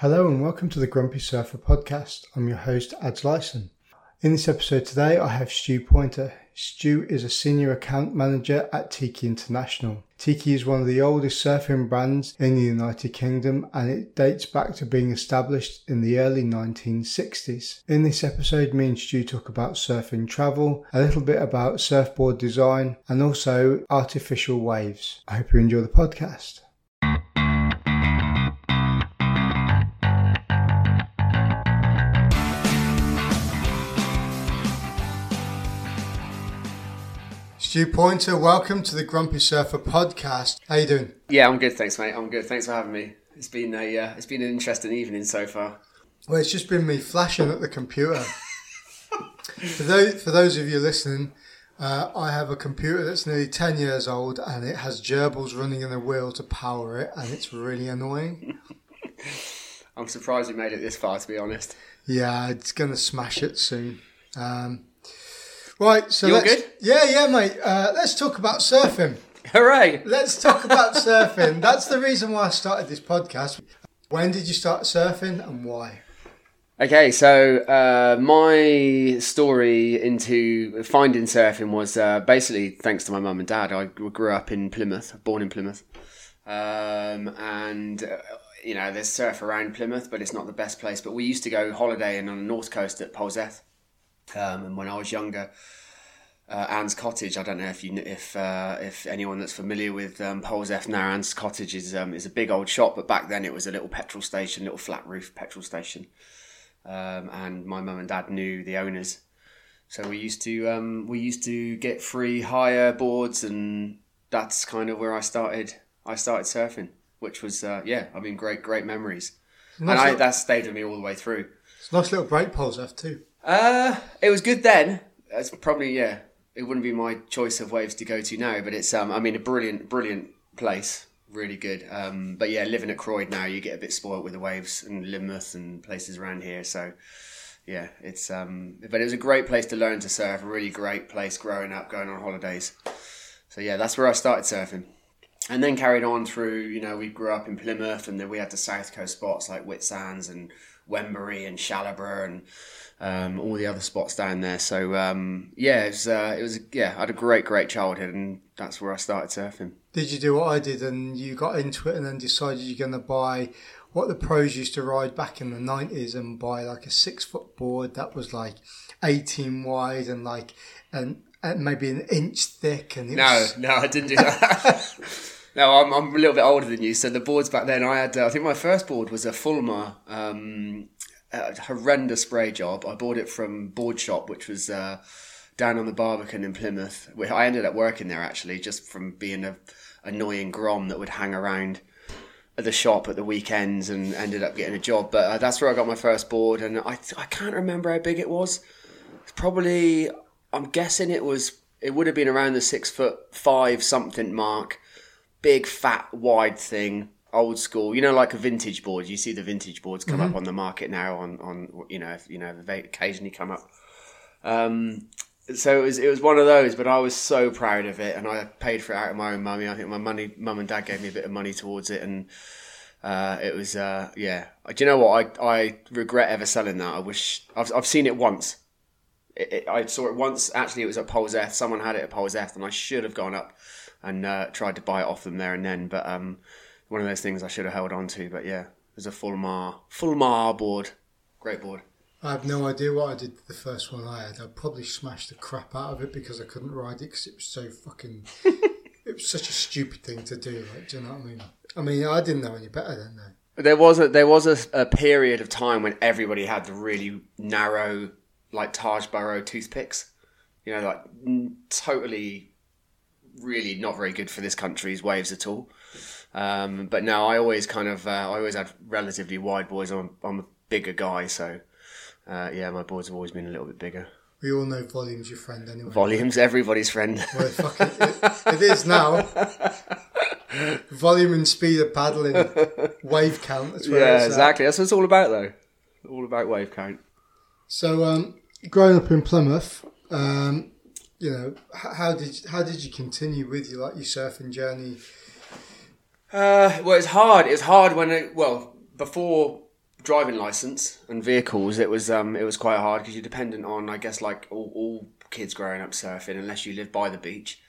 Hello and welcome to the Grumpy Surfer podcast. I'm your host, Ads Lyson. In this episode today, I have Stu Poynter. Stu is a senior account manager at Tiki International. Tiki is one of the oldest surfing brands in the United Kingdom and it dates back to being established in the early 1960s. In this episode, me and Stu talk about surfing travel, a little bit about surfboard design, and also artificial waves. I hope you enjoy the podcast. Stu Poynter, welcome to the Grumpy Surfer podcast. How you doing? Yeah, I'm good, thanks, mate. I'm good. Thanks for having me. It's been a uh, it's been an interesting evening so far. Well, it's just been me flashing at the computer. for those for those of you listening, uh, I have a computer that's nearly ten years old, and it has gerbils running in the wheel to power it, and it's really annoying. I'm surprised you made it this far, to be honest. Yeah, it's gonna smash it soon. Um, Right, so you're good. Yeah, yeah, mate. Uh, let's talk about surfing. Hooray! Let's talk about surfing. That's the reason why I started this podcast. When did you start surfing and why? Okay, so uh, my story into finding surfing was uh, basically thanks to my mum and dad. I grew up in Plymouth, born in Plymouth, um, and uh, you know there's surf around Plymouth, but it's not the best place. But we used to go holidaying on the north coast at Polzeath um, and when I was younger, uh, Ann's Cottage. I don't know if you if uh, if anyone that's familiar with um, Polzeath now. Ann's Cottage is um, is a big old shop, but back then it was a little petrol station, little flat roof petrol station. Um, and my mum and dad knew the owners, so we used to um, we used to get free hire boards, and that's kind of where I started. I started surfing, which was uh, yeah, I mean great great memories, nice and I, little, that stayed with me all the way through. It's a nice little break, Polzeath too. Uh, it was good then. It's probably yeah. It wouldn't be my choice of waves to go to now, but it's um. I mean, a brilliant, brilliant place. Really good. Um, but yeah, living at Croyde now, you get a bit spoilt with the waves and Lynmouth and places around here. So yeah, it's um. But it was a great place to learn to surf. A really great place growing up, going on holidays. So yeah, that's where I started surfing and then carried on through. You know, we grew up in Plymouth, and then we had the south coast spots like Whitsands and Wembury and Challaborough and um, all the other spots down there. So um, yeah, it was, uh, it was yeah, I had a great great childhood, and that's where I started surfing. Did you do what I did, and you got into it, and then decided you're going to buy what the pros used to ride back in the nineties, and buy like a six foot board that was like eighteen wide and like and, and maybe an inch thick, and no, was... no, I didn't do that. No, I'm, I'm a little bit older than you. So the boards back then, I had, uh, I think my first board was a Fulmer um, a horrendous spray job. I bought it from Board Shop, which was uh, down on the Barbican in Plymouth. I ended up working there actually, just from being a annoying grom that would hang around at the shop at the weekends and ended up getting a job. But uh, that's where I got my first board, and I I can't remember how big it was. It's probably I'm guessing it was it would have been around the six foot five something mark. Big fat wide thing old school, you know, like a vintage board. You see the vintage boards come mm-hmm. up on the market now. On on you know, you know, they occasionally come up. Um, so it was it was one of those, but I was so proud of it, and I paid for it out of my own money. I think my money, mum and dad gave me a bit of money towards it, and uh, it was uh, yeah. Do you know what? I I regret ever selling that. I wish I've I've seen it once. It, it, I saw it once. Actually, it was at Polzeath. Someone had it at Polzeath, and I should have gone up and uh, tried to buy it off them there and then, but um, one of those things I should have held on to. But yeah, there's a Fulmar Fulmar board, great board. I have no idea what I did the first one I had. I probably smashed the crap out of it because I couldn't ride it because it was so fucking. it was such a stupid thing to do. Like, do you know what I mean? I mean, I didn't know any better than that. There was a there was a, a period of time when everybody had the really narrow, like Taj Burrow toothpicks. You know, like totally, really not very good for this country's waves at all. Um, but no, I always kind of uh, I always had relatively wide boards. I'm, I'm a bigger guy, so uh, yeah, my boards have always been a little bit bigger. We all know volume's your friend anyway. Volume's everybody's friend. Well, it, it, it is now. Volume and speed of paddling, wave count. That's yeah, exactly. At. That's what it's all about, though. All about wave count. So, um, growing up in Plymouth, um, you know, how did how did you continue with your like your surfing journey? Uh, well, it's hard. It's hard when it, well before driving license and vehicles, it was um, it was quite hard because you're dependent on, I guess, like all, all kids growing up surfing, unless you live by the beach,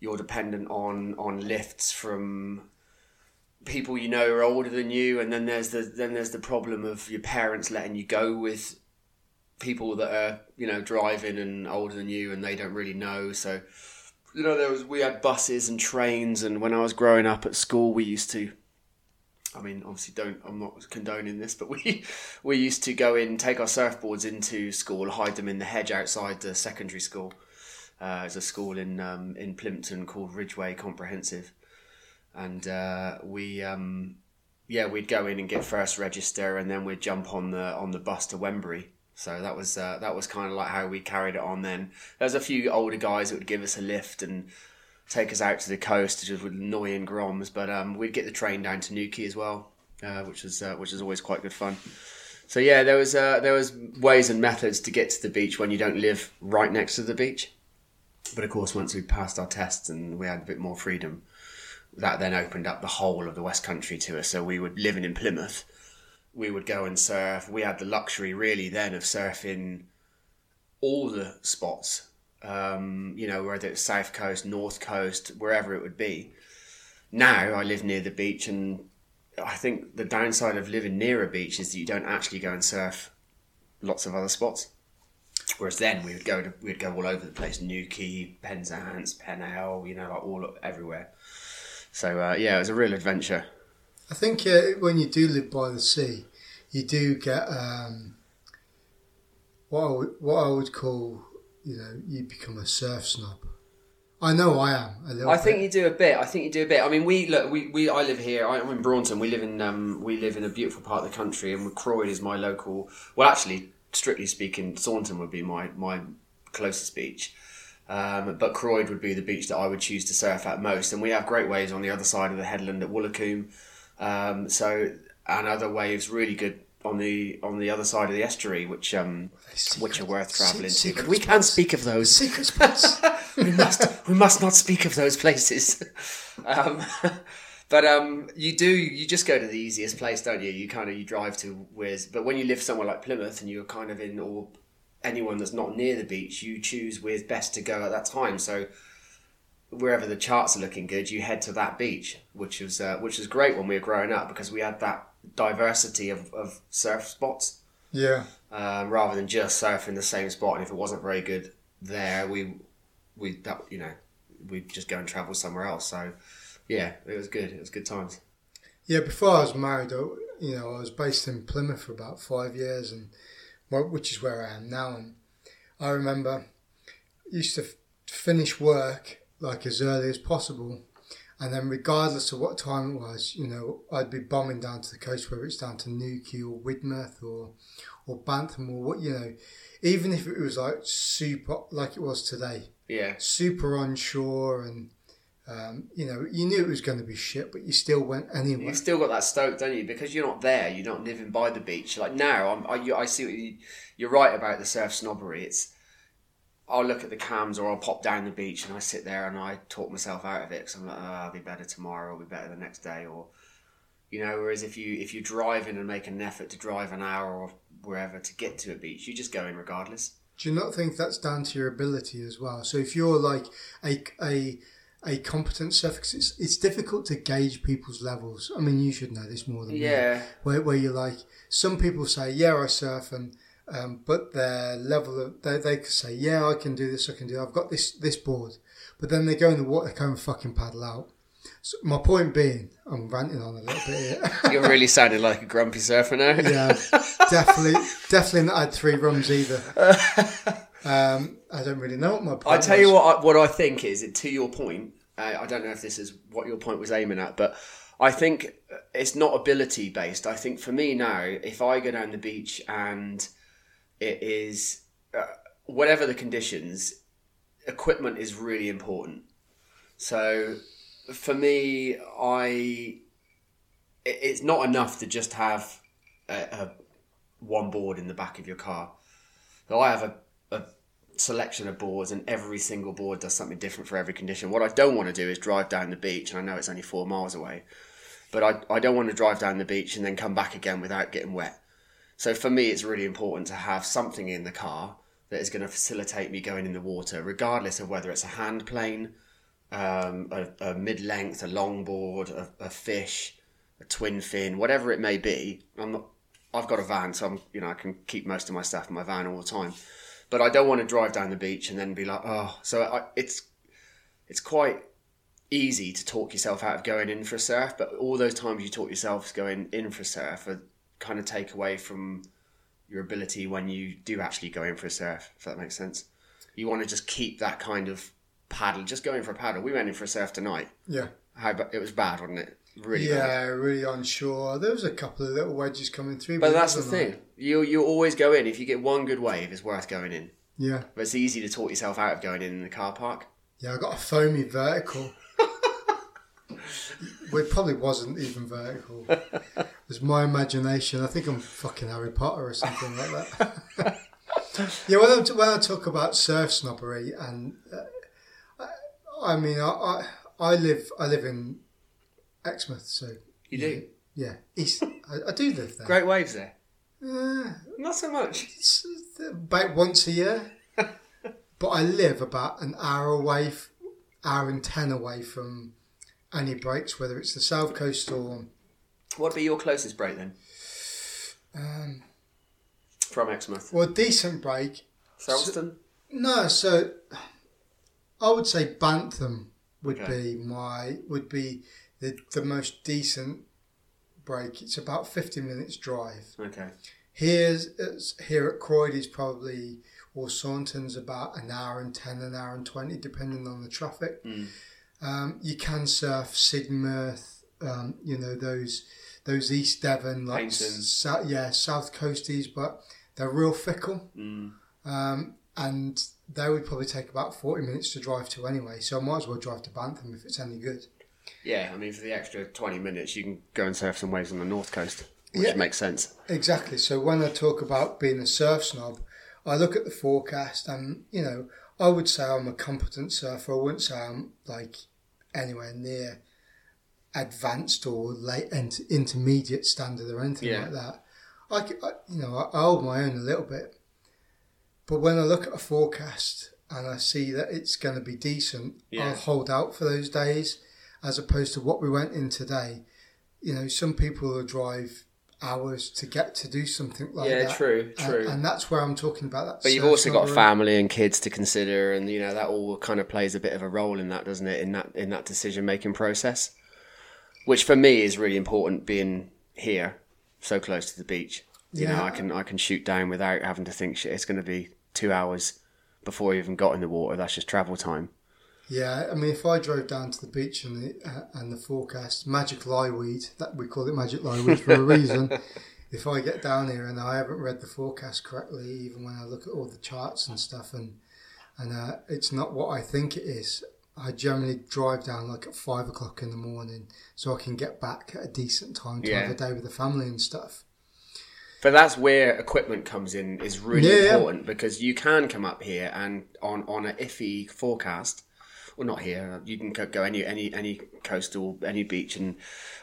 you're dependent on on lifts from people you know are older than you, and then there's the then there's the problem of your parents letting you go with people that are you know driving and older than you, and they don't really know. So you know there was we had buses and trains, and when I was growing up at school, we used to. I mean, obviously, don't. I'm not condoning this, but we we used to go in, take our surfboards into school, hide them in the hedge outside the secondary school. Uh, there's a school in um, in Plympton called Ridgeway Comprehensive, and uh, we um, yeah we'd go in and get first register, and then we'd jump on the on the bus to Wembury. So that was uh, that was kind of like how we carried it on. Then there's a few older guys that would give us a lift and take us out to the coast, just with annoying groms. But um, we'd get the train down to Newquay as well, uh, which was uh, which is always quite good fun. So yeah, there was uh, there was ways and methods to get to the beach when you don't live right next to the beach. But of course, once we passed our tests and we had a bit more freedom, that then opened up the whole of the West Country to us. So we were living in Plymouth. We would go and surf. We had the luxury, really, then of surfing all the spots. Um, you know, whether it's South Coast, North Coast, wherever it would be. Now I live near the beach, and I think the downside of living near a beach is that you don't actually go and surf lots of other spots. Whereas then we would go to, we'd go all over the place, Newquay, Penzance, Pennell, you know, like all everywhere. So uh, yeah, it was a real adventure. I think uh, when you do live by the sea, you do get um, what I would, what I would call, you know, you become a surf snob. I know I am a little. I bit. think you do a bit. I think you do a bit. I mean, we look. We, we I live here. I'm in Braunton. We live in um, we live in a beautiful part of the country, and Croyde is my local. Well, actually, strictly speaking, Saunton would be my my closest beach. Um, but Croyde would be the beach that I would choose to surf at most. And we have great waves on the other side of the headland at Woolacombe. Um, so and other waves really good on the on the other side of the estuary, which um, Secret- which are worth travelling to. But we can speak of those. secret spots. we must we must not speak of those places. Um, but um, you do you just go to the easiest place, don't you? You kind of you drive to where's but when you live somewhere like Plymouth and you're kind of in or anyone that's not near the beach, you choose where's best to go at that time. So wherever the charts are looking good, you head to that beach, which was uh, which was great when we were growing up because we had that diversity of, of surf spots yeah, um, rather than just surfing the same spot. And if it wasn't very good there, we we that you know we'd just go and travel somewhere else. So yeah, it was good. It was good times. yeah. Before I was married, I, you know, I was based in Plymouth for about five years, and which is where I am now. And I remember I used to f- finish work like as early as possible, and then regardless of what time it was, you know, I'd be bombing down to the coast, whether it's down to Newquay or Widemouth or or Bantham or what you know, even if it was like super like it was today, Yeah, super onshore and. Um, you know, you knew it was going to be shit, but you still went anyway. you've still got that stoke, don't you? Because you're not there. You're not living by the beach. Like now, I'm, I, you, I see what you, you're right about the surf snobbery. It's I'll look at the cams or I'll pop down the beach and I sit there and I talk myself out of it because I'm like, oh, I'll be better tomorrow. I'll be better the next day, or you know. Whereas if you if you drive in and make an effort to drive an hour or wherever to get to a beach, you just go in regardless. Do you not think that's down to your ability as well? So if you're like a a a competent surfer, 'cause it's it's difficult to gauge people's levels. I mean, you should know this more than me. Yeah, Where where you're like, some people say, yeah, I surf, and um, but their level of they they could say, yeah, I can do this, I can do. I've got this this board, but then they go in the water, they go and fucking paddle out. So my point being, I'm ranting on a little bit here. you're really sounding like a grumpy surfer now. Yeah, definitely, definitely not had three rums either. Um, I don't really know what my point. I tell was. you what, I, what I think is to your point. Uh, I don't know if this is what your point was aiming at, but I think it's not ability based. I think for me now, if I go down the beach and it is uh, whatever the conditions, equipment is really important. So for me, I it's not enough to just have a, a one board in the back of your car. So I have a, a selection of boards, and every single board does something different for every condition. What I don't want to do is drive down the beach, and I know it's only four miles away, but I, I don't want to drive down the beach and then come back again without getting wet. So for me, it's really important to have something in the car that is going to facilitate me going in the water, regardless of whether it's a hand plane, um, a, a mid length, a longboard, a, a fish, a twin fin, whatever it may be. I'm not. I've got a van, so I'm you know I can keep most of my stuff in my van all the time. But I don't want to drive down the beach and then be like, oh. So I, it's it's quite easy to talk yourself out of going in for a surf, but all those times you talk yourself going in for a surf are kind of take away from your ability when you do actually go in for a surf, if that makes sense. You want to just keep that kind of paddle, just going for a paddle. We went in for a surf tonight. Yeah. How ba- it was bad, wasn't it? Really yeah, bad. really unsure. There was a couple of little wedges coming through, But it that's the like- thing. You you always go in. If you get one good wave, it's worth going in. Yeah, But it's easy to talk yourself out of going in in the car park. yeah. I got a foamy vertical. Well, it probably wasn't even vertical. It was my imagination. I think I'm fucking Harry Potter or something like that. yeah, when I, when I talk about surf snobbery, and uh, I, I mean, I, I I live I live in Exmouth, so You do. yeah, east. I, I do live there. Great waves there. Uh, Not so much. It's about once a year. but I live about an hour away, f- hour and ten away from any breaks, whether it's the South Coast or What'd be your closest break then? um, From Exmouth. well, a decent break. Selston? No, so I would say Bantham would Okay. be my would be the the most decent break. It's about fifty minutes drive. Okay. Here's here at Croydon's probably or Saunton's about an hour and ten, an hour and twenty, depending on the traffic. Mm. Um, you can surf Sidmouth, um, you know those those East Devon, like. Yeah, South Coasties, but they're real fickle, Mm. um, and they would probably take about forty minutes to drive to anyway. So I might as well drive to Bantham if it's any good. Yeah, I mean, for the extra 20 minutes, you can go and surf some waves on the north coast, which Yeah. makes sense. Exactly. So when I talk about being a surf snob, I look at the forecast and, you know, I would say I'm a competent surfer. I wouldn't say I'm like anywhere near advanced or late int- intermediate standard or anything Yeah. like that. I, I- you know, I, I hold my own a little bit. But when I look at a forecast and I see that it's going to be decent, Yeah. I'll hold out for those days as opposed to what we went in today. You know, some people will drive hours to get to do something like Yeah, that. Yeah, true, And- true. And, that's where I'm talking about that. But you've also got family and kids to consider, and you know that all kind of plays a bit of a role in that, doesn't it? In that in that decision making process, which for me is really important. Being here, so close to the beach, you know, I can I can shoot down without having to think shit. It's going to be two hours before you even got in the water. That's just travel time. Yeah, I mean, if I drove down to the beach and the uh, and the forecast magic lieweed that we call it magic lieweed for a reason. if I get down here and I haven't read the forecast correctly, even when I look at all the charts and stuff, and and uh, it's not what I think it is, I generally drive down like at five o'clock in the morning so I can get back at a decent time to Yeah. have a day with the family and stuff. But that's where equipment comes in is really Yeah, important because you can come up here and on on an iffy forecast, well not here, you can go- any any any coastal any beach and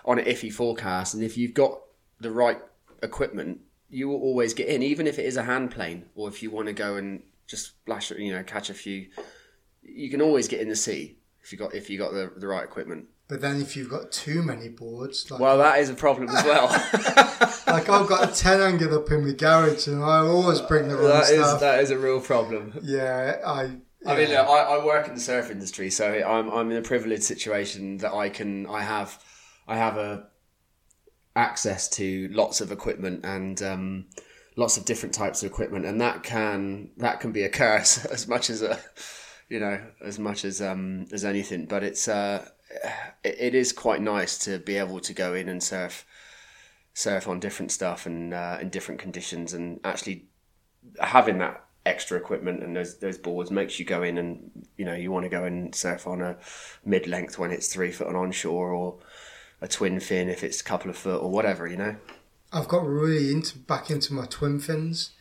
on an iffy forecast, and if you've got the right equipment, you will always get in, even if it is a hand plane or if you want to go and just splash, you know, catch a few, you can always get in the sea if you got if you got the the right equipment. But then if you've got too many boards, like, Well, that is a problem as well. like I've got a 10 angle up in my garage and I always bring the wrong that is stuff. that is a real problem. Yeah, I. I mean, look, I, I work in the surf industry, so I'm I'm in a privileged situation that I can I have I have a access to lots of equipment and um, lots of different types of equipment, and that can that can be a curse as much as a you know as much as um, as anything. But it's uh, it, it is quite nice to be able to go in and surf surf on different stuff and uh, in different conditions, and actually having that extra equipment and those those boards makes you go in and you know you want to go and surf on a mid length when it's three foot on onshore or a twin fin if it's a couple of foot or whatever you know I've got really into back into my twin fins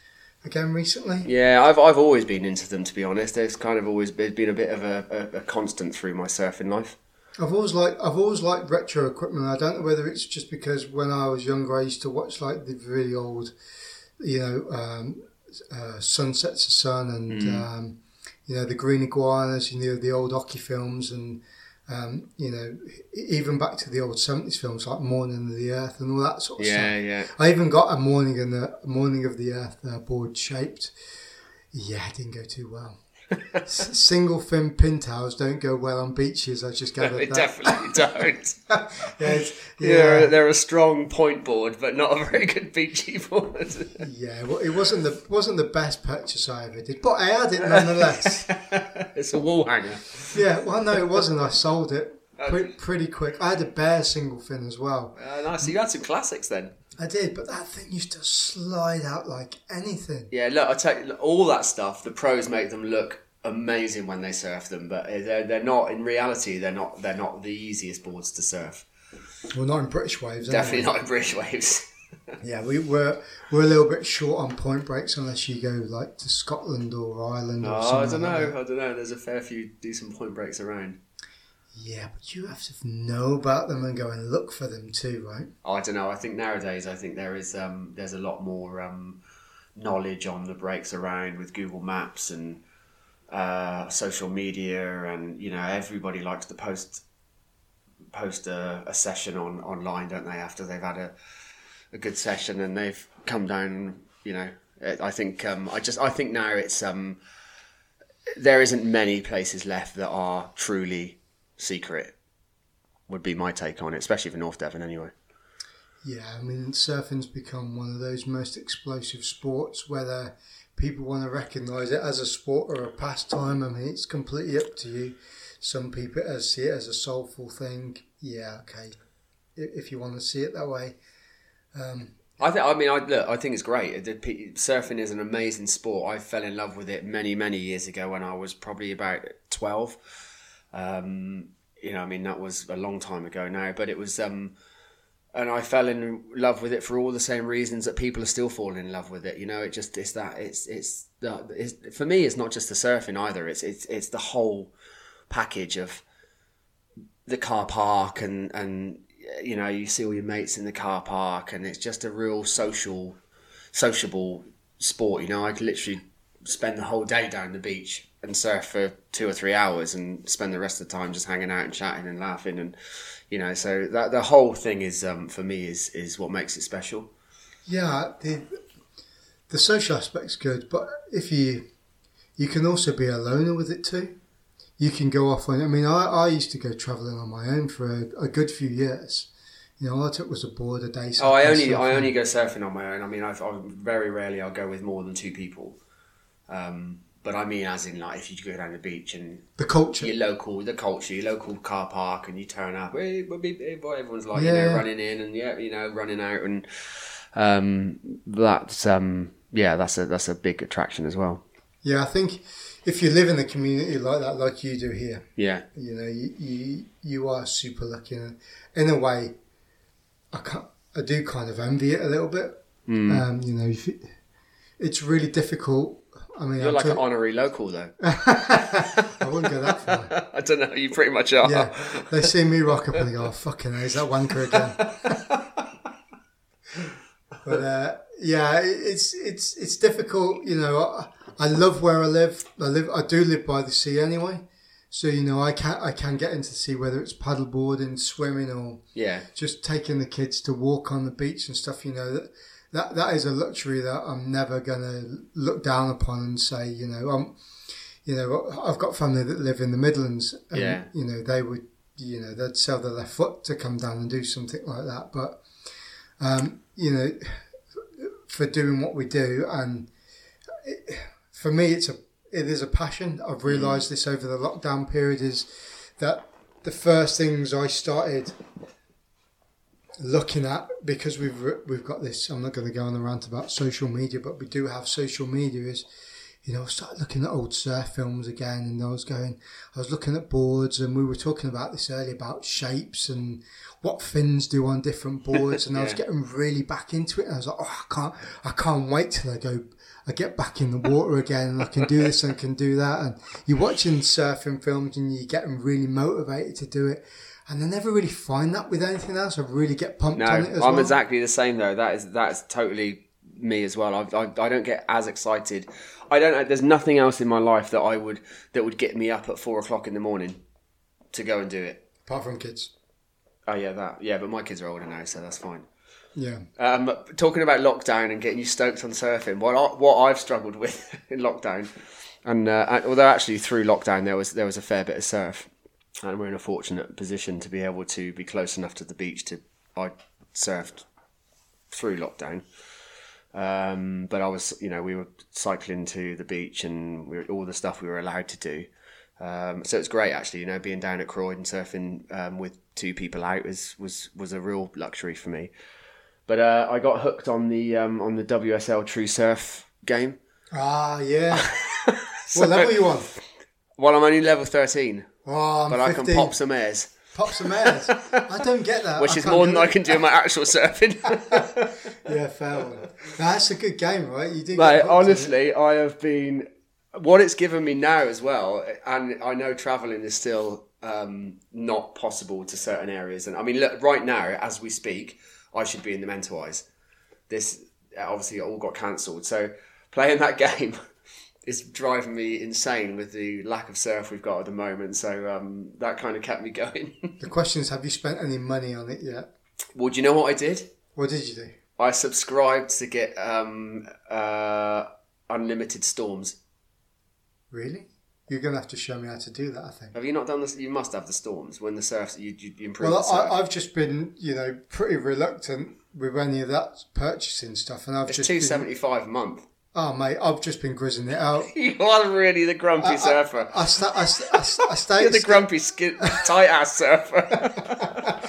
again recently. yeah I've I've always been into them to be honest there's kind of always been been a bit of a, a, a constant through my surfing life I've always liked I've always liked retro equipment. I don't know whether it's just because when I was younger I used to watch like the really old you know, um, uh, Sunsets the Sun and Mm. um, you know the Green Iguanas, you know the old hockey films, and um, you know even back to the old seventies films like Morning of the Earth and all that sort of Yeah, stuff. yeah. yeah. I even got a Morning in the Morning of the Earth uh, board shaped. Yeah, it didn't go too well. S- Single fin pintails don't go well on beaches. I just gathered They that. definitely don't. yeah, Yeah, yeah, they're a strong point board, but not a very good beachy board. yeah. Well, it wasn't the wasn't the best purchase I ever did, but I had it nonetheless. it's a wall hanger. yeah, well, no, it wasn't. I sold it pre- pretty quick. I had a bear single fin as well. Uh, nice. So you had some classics then. I did, but that thing used to slide out like anything. Yeah, look, I tell you, all that stuff. The pros make them look amazing when they surf them, but eh, they're they're not. In reality, they're not. They're not the easiest boards to surf. Well, not in British waves. Definitely not in British waves. Yeah, we were we're a little bit short on point breaks unless you go like to Scotland or Ireland or Oh, I don't know. that. I don't know. There's a fair few decent point breaks around. Yeah, but you have to know about them and go and look for them too, right? I don't know. I think nowadays, I think there is um, there's a lot more um, knowledge on the breaks around with Google Maps and uh, social media, and you know everybody likes to post post a, a session on online, don't they? After they've had a a good session and they've come down, you know. I think um, I just I think now it's um, there isn't many places left that are truly secret. Would be my take on it, especially for North Devon, anyway. Yeah, I mean, surfing's become one of those most explosive sports, whether people want to recognise it as a sport or a pastime. I mean, it's completely up to you. Some people uh, see it as a soulful thing. Yeah, okay. If you want to see it that way. Um, I think. I mean, I look. I think it's great. It- it- Surfing is an amazing sport. I fell in love with it many, many years ago when I was probably about twelve. Um, you know, I mean, that was a long time ago now, but it was. Um, and I fell in love with it for all the same reasons that people are still falling in love with it. You know, it just it's that it's it's, the, it's for me. It's not just the surfing either. It's it's it's the whole package of the car park and and you know you see all your mates in the car park and it's just a real social sociable sport you know i could literally spend the whole day down the beach and surf for two or three hours and spend the rest of the time just hanging out and chatting and laughing and you know so that the whole thing is um, for me is is what makes it special yeah, the the social aspect's good, but if you you can also be a loner with it too. You can go off on. I mean, I, I used to go travelling on my own for a, a good few years. You know, all I took was a board a day. oh i only surfing. i only go surfing on my own i mean I've, i very rarely i'll go with more than two people um, but i mean as in like if you go down the beach and the culture. your local, the culture, your local car park, and you turn up. well, Everyone's like, you know, running in and yeah, you know, running out, and um, that's um, yeah, that's a that's a big attraction as well. Yeah, I think if you live in a community like that, like you do here, Yeah, you know, you you, you are super lucky. In a way, I can't, I do kind of envy it a little bit. Hmm. Um, you know, if it, it's really difficult. I mean, you're I'm like an honorary local, though. I wouldn't go that far. I don't know. You pretty much are. Yeah, they see me rock up and they go, oh, "Fucking hell, is that wanker again?" but uh, yeah, it's it's it's difficult. You know, I, I love where I live. I live. I do live by the sea anyway, so you know, I can I can get into the sea whether it's paddleboarding, swimming, or Yeah, just taking the kids to walk on the beach and stuff. You know that. That, that is a luxury that I'm never gonna look down upon and say, you know, I'm, you know, I've got family that live in the Midlands, and Yeah. you know, they would, you know, they'd sell their left foot to come down and do something like that. But, um, you know, for doing what we do, and it, for me, it's a, it is a passion. I've realised this over the lockdown period is that the first things I started looking at because we've we've got this. I'm not going to go on a rant about social media, but we do have social media. Is you know, start looking at old surf films again, and I was going, I was looking at boards, and we were talking about this earlier about shapes and what fins do on different boards, and I was getting really back into it. And I was like, oh, I can't, I can't wait till I go. I get back in the water again and I can do this and I can do that. And you're watching surfing films and you're getting really motivated to do it. And I never really find that with anything else. I really get pumped no, on it as I'm well. exactly the same though. That is that's totally me as well. I, I, I don't get as excited. I don't. There's nothing else in my life that I would that would get me up at four o'clock in the morning to go and do it. Apart from kids. Oh yeah, that yeah. But my kids are older now, so that's fine. Yeah. Um, talking about lockdown and getting you stoked on surfing, what I, what I've struggled with in lockdown, and uh, although actually through lockdown there was there was a fair bit of surf, and we're in a fortunate position to be able to be close enough to the beach to I surfed through lockdown. Um, but I was, you know, we were cycling to the beach and we were, all the stuff we were allowed to do. Um, so it's great actually, you know, being down at Croydon surfing um, with two people out was was was a real luxury for me. But uh, I got hooked on the um, on the WSL True Surf game. Ah, yeah. what level are you on? Well, I'm only level thirteen, Oh, but I can pop some airs, Pop some airs. I don't get that. which I is more than I can do in my actual surfing. Yeah, fair one. That's a good game, right? You do. get Mate, honestly, I have been what it's given me now as well, and I know traveling is still um, not possible to certain areas. And I mean, look, right now, as we speak, I should be in the Mentawais. This obviously all got cancelled, so playing that game is driving me insane with the lack of surf we've got at the moment. So um, that kind of kept me going. The question is, have you spent any money on it yet? well, do you know what I did? What did you do? I subscribed to get um, uh, unlimited storms. Really? You're going to have to show me how to do that, I think. Have you not done this? You must have the storms when the surf you, you, improve Well. I, I've just been, you know, pretty reluctant with any of that purchasing stuff, and I've it's just two been, a month. Oh mate, I've just been grizzing it out. You are really the grumpy surfer. I, sta- I, sta- I, sta- I stay You're the grumpy, tight ass surfer.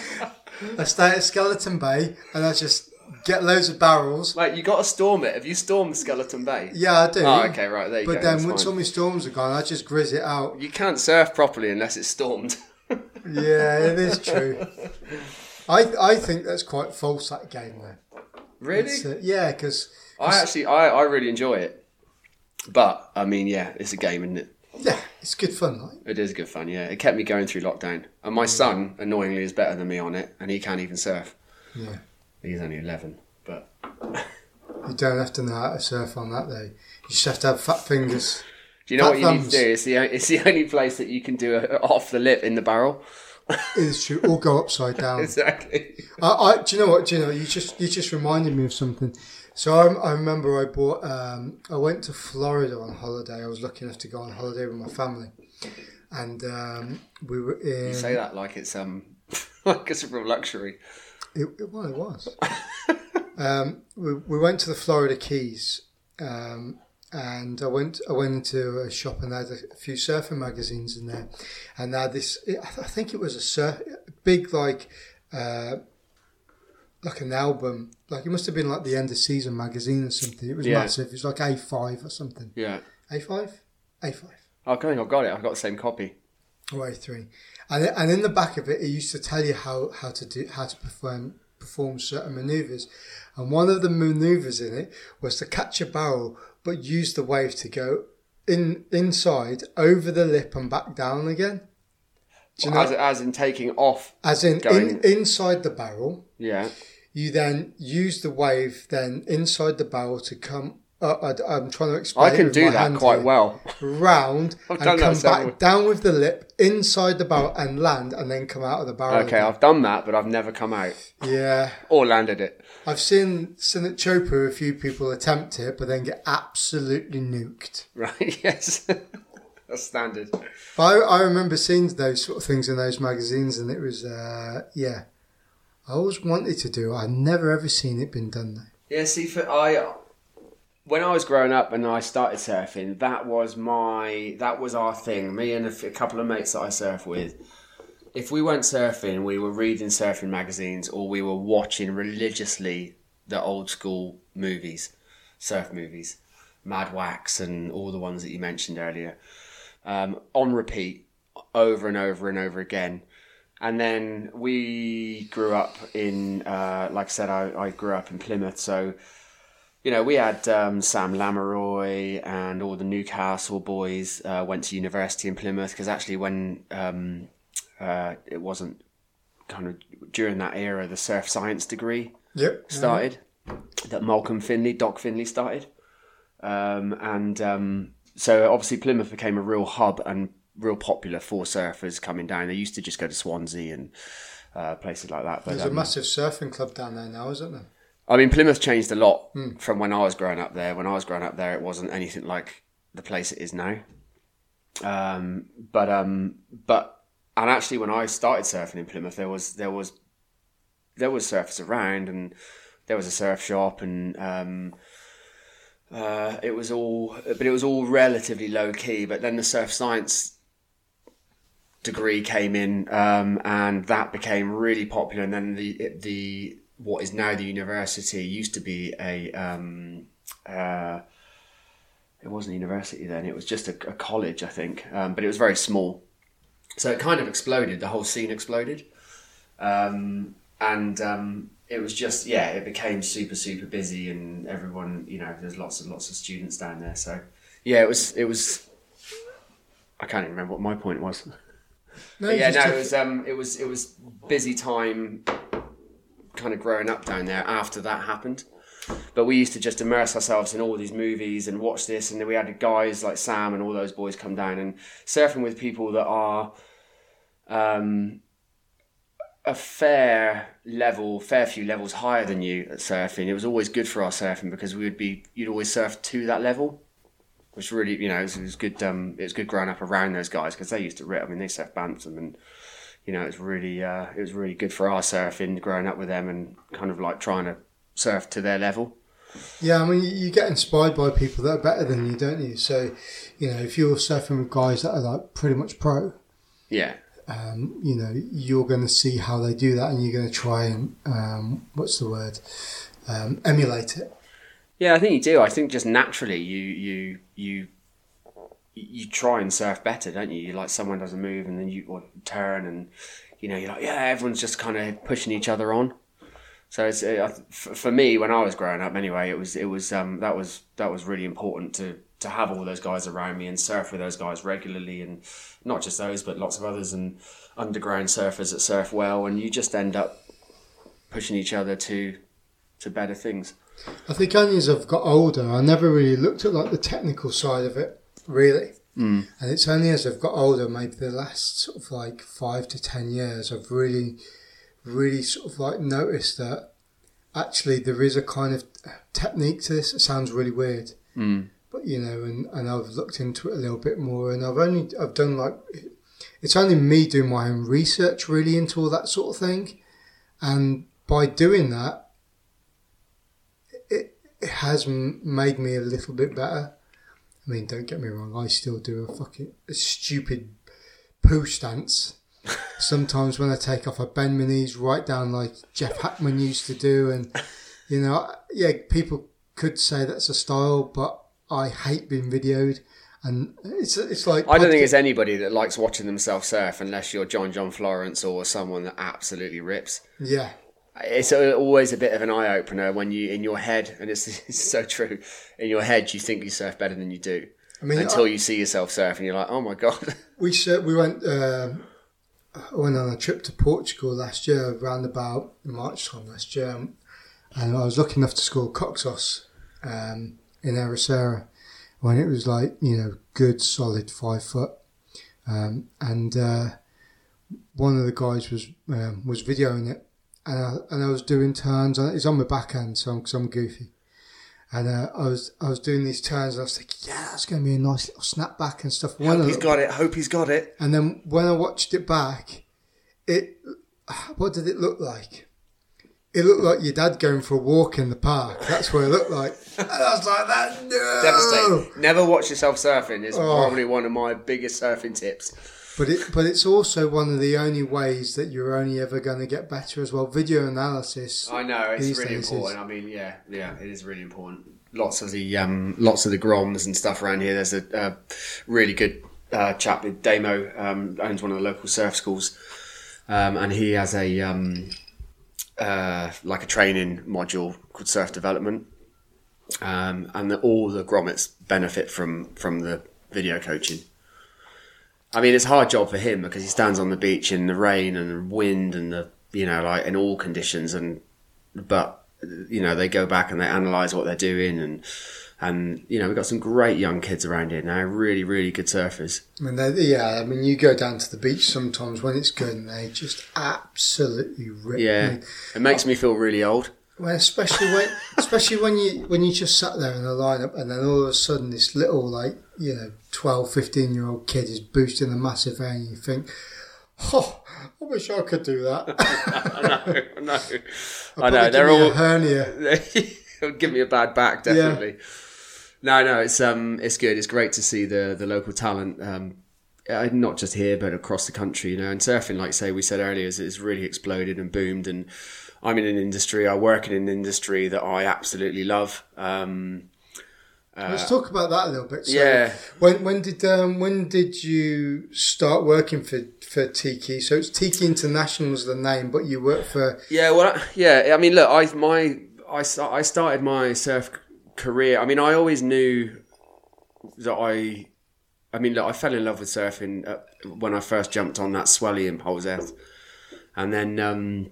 I stay at Skeleton Bay, and I just get loads of barrels. Mate, you got to storm it. Have you stormed Skeleton Bay? Yeah, I do. Oh, okay, right there you But go. then once fine. all my storms are gone, I just grizz it out. You can't surf properly unless it's stormed. Yeah, it is true. I I think that's quite false that game though. really? Uh, yeah, because I actually, I, I really enjoy it. But I mean, yeah, it's a game, isn't it? yeah, it's good fun. Right? It is good fun. Yeah, it kept me going through lockdown. And my son, annoyingly, is better than me on it, and he can't even surf. Yeah, He's only eleven, but you don't have to know how to surf on that though. You just have to have fat fingers. Do you know Fat what you need to do? It's the it's the only place that you can do it off the lip in the barrel. It is true. All go upside down. Exactly. I, I, do you know what? Do you know? You just you just reminded me of something. So I, I remember I bought. Um, I went to Florida on holiday. I was lucky enough to go on holiday with my family, and um, we were in. You say that like it's um like it's a real luxury. It, it, well, it was. um, we, we went to the Florida Keys, um, and I went I went into a shop and they had a, few surfing magazines in there, and they had this. I think it was a surf, big like. Uh, like an album, like it must have been like the end of season magazine or something. It was Yeah. massive. It was like A five or something. Yeah. A five, A five. Oh, I think I've got it. I've got the same copy. or A3. And and in the back of it, it used to tell you how, how to do how to perform perform certain maneuvers. And one of the maneuvers in it was to catch a barrel, but use the wave to go in inside, over the lip, and back down again. Do you know? as, as in taking off. As in, in going- inside the barrel, Yeah. You then use the wave then inside the barrel to come. Uh, I, am trying to explain. I can do that quite here. well. round and come several- back down with the lip inside the barrel and land and then come out of the barrel. Okay, again. I've done that, but I've never come out Yeah, or landed it. I've seen seen at Chopu a few people attempt it, but then get absolutely nuked. Right? Yes. That's standard. But I, I remember seeing those sort of things in those magazines, and it was uh, yeah. I always wanted to do. I've never ever seen it been done though. Yeah, see, for I, when I was growing up and I started surfing, that was my, that was our thing. Me and a couple of mates that I surf with. If we weren't surfing, we were reading surfing magazines or we were watching religiously the old school movies, surf movies, Mad Wax and all the ones that you mentioned earlier, um, on repeat, over and over and over again. And then we grew up in, uh, like I said, I, I grew up in Plymouth, so you know, we had um, Sam Lamiroy and all the Newcastle boys uh, went to university in Plymouth because actually, when um, uh, it wasn't kind of during that era, the surf science degree Yep. started. that Malcolm Finley, Doc Finley, started, um, and um, so obviously Plymouth became a real hub and real popular for surfers coming down. They used to just go to Swansea and uh, places like that. But, There's a um, massive surfing club down there now, isn't there? I mean, Plymouth changed a lot from when I was growing up there. When I was growing up there, it wasn't anything like the place it is now. Um, but um, but and actually, when I started surfing in Plymouth, there was there was there was surfers around, and there was a surf shop, and um, uh, it was all, but it was all relatively low key. But then the surf science degree came in, um, and that became really popular. And then the the what is now the university used to be a um, uh, it wasn't a university then; it was just a, a college, I think, um, but it was very small. So it kind of exploded. The whole scene exploded, um, and um, it was just yeah, it became super super busy, and everyone you know, there's lots and lots of students down there. So yeah, it was it was. I can't even remember what my point was. No, yeah, no, it was um, it was it was busy time, kind of growing up down there after that happened. But we used to just immerse ourselves in all these movies and watch this, and then we had guys like Sam and all those boys come down and surfing with people that are um, a fair level, fair few levels higher than you at surfing. It was always good for our surfing because we would be, you'd always surf to that level which really, you know, it was, it was good. Um, it was good growing up around those guys because they used to rip. I mean, they surf Bantham, and you know, it was really, uh, it was really good for our surfing growing up with them and kind of like trying to surf to their level. Yeah, I mean, you- get inspired by people that are better than you, don't you? So, you know, if you're surfing with guys that are like pretty much pro, Yeah, um, you know, you're going to see how they do that, and you're going to try and um, what's the word, um, emulate it. Yeah, I think you do. I think just naturally, you you you you try and surf better, don't you? You like someone does a move and then you or turn and you know you're like yeah, everyone's just kind of pushing each other on. So it's uh, for for me when I was growing up anyway, it was it was um, that was that was really important to to have all those guys around me and surf with those guys regularly and not just those but lots of others and underground surfers that surf well and you just end up pushing each other to to better things. I think only as I've got older, I never really looked at like the technical side of it, really. Mm. And it's only as I've got older, maybe the last sort of like five to ten years, I've really, really sort of like noticed that actually there is a kind of technique to this. It sounds really weird, Mm. but you know, and, and I've looked into it a little bit more, and I've only I've done like it's only me doing my own research really into all that sort of thing, and by doing that, it, has made me a little bit better. I mean, don't get me wrong, I still do a fucking a stupid poo stance. Sometimes when I take off, I bend my knees right down like Jeff Hakman used to do, and you know, yeah, people could say that's a style, but I hate being videoed, and it's it's like I don't think it's anybody that likes watching themselves surf unless you're John John Florence or someone that absolutely rips. yeah, It's always a bit of an eye opener when you in your head, and it's, it's so true. In your head, you think you surf better than you do I mean, until you see yourself surf, and you're like, oh my god. We sur- we went um I went on a trip to Portugal last year, around about March time last year, and I was lucky enough to score Coxos um, in Ericeira when it was like you know good solid five foot, um, and uh, one of the guys was um, was videoing it, and I, and I was doing turns. It's on my backhand, so I'm, cause I'm goofy. And uh, I was I was doing these turns, and I was thinking, yeah, that's going to be a nice little snapback and stuff. When I Hope he's got it. Hope he's got it. and then when I watched it back, it what did it look like? It looked like your dad going for a walk in the park. That's what it looked like. And I was like, that no. Devastating. Never watch yourself surfing. Is Oh. probably one of my biggest surfing tips. But it but it's also one of the only ways that you're only ever going to get better as well. Video analysis. I know it's really important. I mean, yeah, yeah, it is really important. Lots of the um, lots of the groms and stuff around here. There's a, a really good uh, chap with Damo um, owns one of the local surf schools, um, and he has a um, uh, like a training module called Surf Development, um, and the, all the grommets benefit from from the video coaching. I mean, it's a hard job for him because he stands on the beach in the rain and the wind and the you know like in all conditions and but you know, they go back and they analyze what they're doing and. And you know we've got some great young kids around here now, really, really good surfers. I mean, they- yeah, I mean, you go down to the beach sometimes when it's good, and they just absolutely rip. Yeah, mean, it makes me feel really old. Well, especially when, especially when you when you just sat there in the lineup, and then all of a sudden this little like you know 12, 15 year old kid is boosting a massive air, and you think, oh, I wish I could do that. I know, I know, I know. They're all hernia. It'll give me a bad back, definitely. No, no, it's um, it's good. It's great to see the the local talent, um, uh, not just here but across the country. You know, and surfing, like say we said earlier, is, is really exploded and boomed. And I'm in an industry, I work in an industry that I absolutely love. Um, Let's talk about that a little bit. So yeah, When when did um, when did you start working for for Tiki? So it's Tiki International is the name, but you work for Yeah, well, yeah. I mean, look, I my I I started my surf career. I mean, I always knew that I. I mean, look, I fell in love with surfing uh, when I first jumped on that swelly in Polzeath, and then um,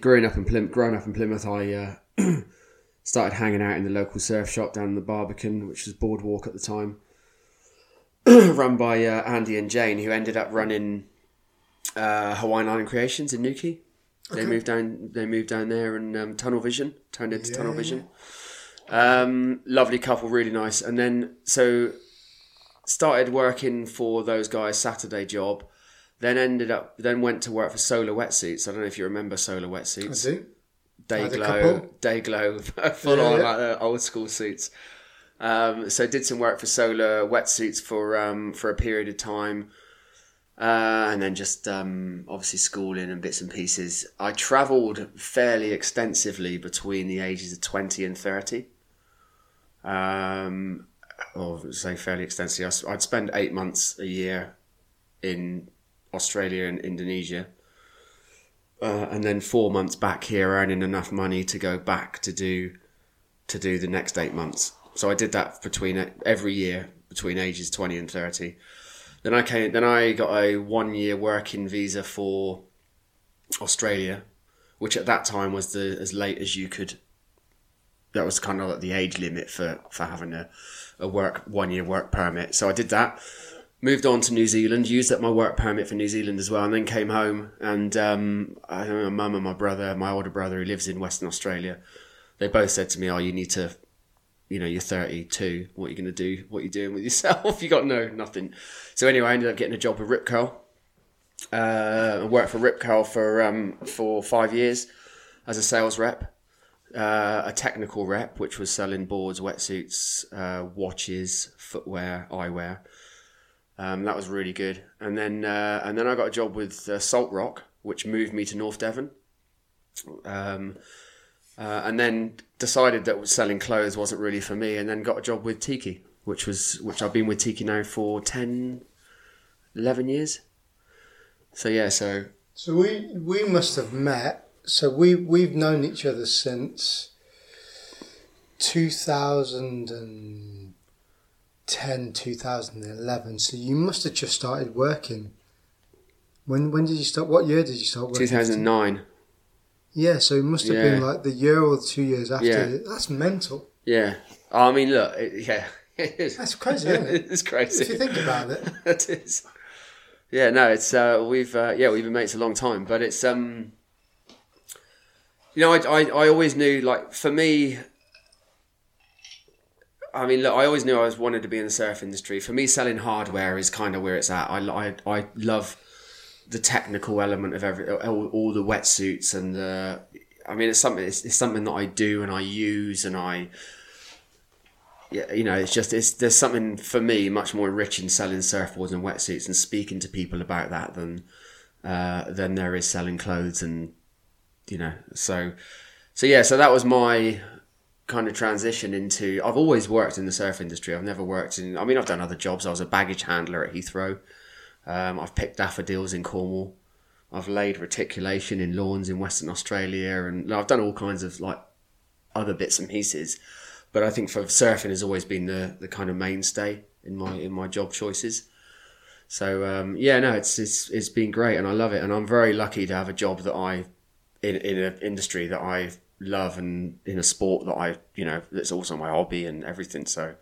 growing up in Plymouth, growing up in Plymouth, I uh, started hanging out in the local surf shop down in the Barbican, which was Boardwalk at the time, run by uh, Andy and Jane, who ended up running uh, Hawaiian Island Creations in Newquay. They moved down. They moved down there, and um, Tunnel Vision turned into Tunnel Vision. Um, lovely couple, really nice. And then so started working for those guys Saturday job. Then ended up. Then went to work for Sola Wetsuits. I don't know if you remember Sola I Wetsuits. do. Day glow, day glow, full Yeah, on yeah. like the old school suits. Um, so did some work for Sola Wetsuits for um, for a period of time, uh, and then just um, obviously schooling and bits and pieces. I travelled fairly extensively between the ages of twenty and thirty. Um, or say fairly extensively. I'd spend eight months a year in Australia and Indonesia uh, and then four months back here earning enough money to go back to do to do the next eight months. So I did that between every year between ages twenty and thirty. Then I came. Then I got a one year working visa for Australia, which at that time was the as late as you could. That was kind of like the age limit for for having a a work one year work permit. So I did that moved on to New Zealand, used up my work permit for New Zealand as well, and then came home. And um, I know my mum and my brother, my older brother who lives in Western Australia, they both said to me, "Oh, you need to, you know, you're 32. What are you going to do? What are you doing with yourself? you got no nothing." So anyway, I ended up getting a job with Rip Curl. Uh, I worked for Rip Curl for um, for five years as a sales rep. Uh, a technical rep, which was selling boards, wetsuits, uh, watches, footwear, eyewear. Um, that was really good. And then uh, and then I got a job with uh, Salt Rock, which moved me to North Devon. Um, uh, and then decided that selling clothes wasn't really for me, and then got a job with Tiki, which was which I've been with Tiki now for 10, 11 years. So yeah, so So we we must have met. So we we've known each other since 2010, 2011. So you must have just started working. When when did you start? What year did you start working? two thousand nine. Yeah, so it must have been like the year or two years after. Yeah. That's mental. Yeah, I mean, look, it, yeah, it is. That's crazy, isn't it? it's crazy. If you think about it. it is. Yeah, no, it's uh, we've uh, yeah we've been mates a long time, but it's um, you know, I, I I always knew like for me. I mean, look, I always knew I was wanted to be in the surf industry. For me, selling hardware is kind of where it's at. I, I, I love the technical element of every all, all the wetsuits and the. I mean, it's something. It's, it's something that I do and I use and I yeah, you know, it's just it's there's something for me much more rich in selling surfboards and wetsuits and speaking to people about that than uh, than there is selling clothes and you know. So so yeah, so that was my kind of transition into. I've always worked in the surf industry. I've never worked in. I mean, I've done other jobs. I was a baggage handler at Heathrow. Um, I've picked daffodils in Cornwall. I've laid reticulation in lawns in Western Australia, and I've done all kinds of like other bits and pieces but I think for surfing has always been the, the kind of mainstay in my in my job choices. So um, yeah, no, it's it's it's been great and I love it and I'm very lucky to have a job that I in in an industry that I love and in a sport that I, you know, that's also my hobby and everything. So,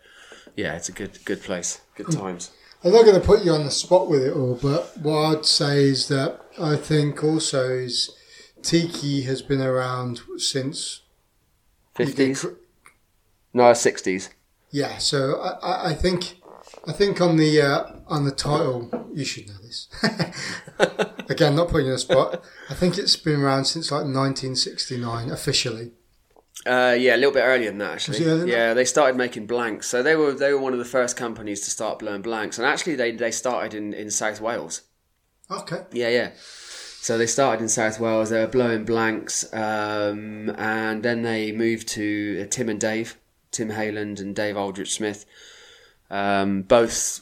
yeah, it's a good good place, good times. I'm not going to put you on the spot with it all, but what I'd say is that I think also is tiki has been around since Fifties, no, sixties. Yeah, so I, I- I think I think on the uh, on the title you should know this. Again, not putting you on the spot. I think it's been around since like 1969 officially. Uh, yeah, a little bit earlier than that actually. Was it earlier than yeah, they started making blanks, so they were they were one of the first companies to start blowing blanks, and actually they they started in in South Wales. Okay. Yeah, yeah. So they started in South Wales. They were blowing blanks, um, and then they moved to uh, Tim and Dave, Tim Hayland and Dave Aldrich Smith. Um, both,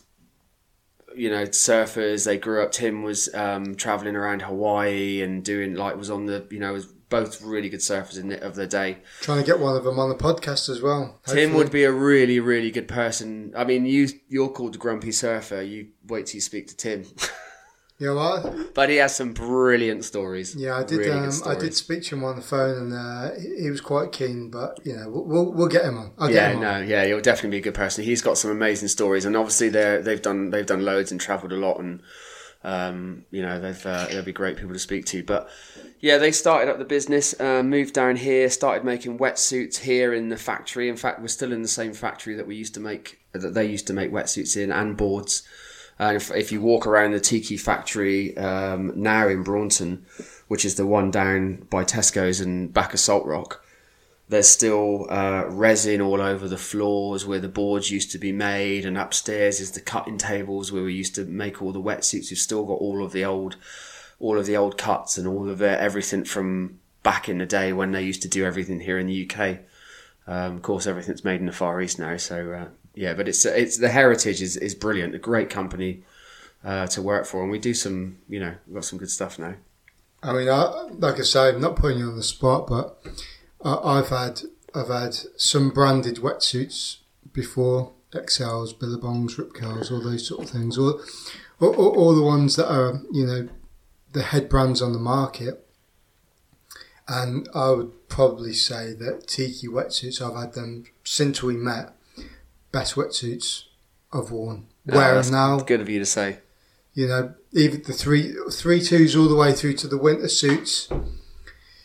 you know, surfers. They grew up. Tim was um, traveling around Hawaii and doing like was on the you know was both really good surfers in the, of the day. Trying to get one of them on the podcast as well. Tim would be a really really good person. I mean, you you're called the Grumpy Surfer. You wait till you speak to Tim. Know what? But he has some brilliant stories. Yeah, I did. Really um, I did speak to him on the phone, and uh, he was quite keen. But you know, we'll we'll, we'll get him on. I'll Yeah, him on. no, yeah, he'll definitely be a good person. He's got some amazing stories, and obviously they they've done they've done loads and travelled a lot, and um, you know they've uh, they'll be great people to speak to. But yeah, they started up the business, uh, moved down here, started making wetsuits here in the factory. In fact, we're still in the same factory that we used to make that they used to make wetsuits in and boards. And if, if you walk around the Tiki factory um, now in Braunton, which is the one down by Tesco's and back of Salt Rock, there's still uh, resin all over the floors where the boards used to be made, and upstairs is the cutting tables where we used to make all the wetsuits. We've still got all of the old, all of the old cuts and all of everything from back in the day when they used to do everything here in the UK. Um, of course, everything's made in the Far East now, so uh, yeah. But it's it's the heritage is, is brilliant. A great company uh, to work for, and we do some, you know, we've got some good stuff now. I mean, I, like I say, I'm not putting you on the spot, but I, I've had I've had some branded wetsuits before, Xcels, Billabongs, Rip Curls, all those sort of things, all, all, all the ones that are you know the head brands on the market. And I would probably say that Tiki wetsuits, I've had them since we met, best wetsuits I've worn. Oh, Wear that's now, Good of you to say. you know, even the three three twos all the way through to the winter suits.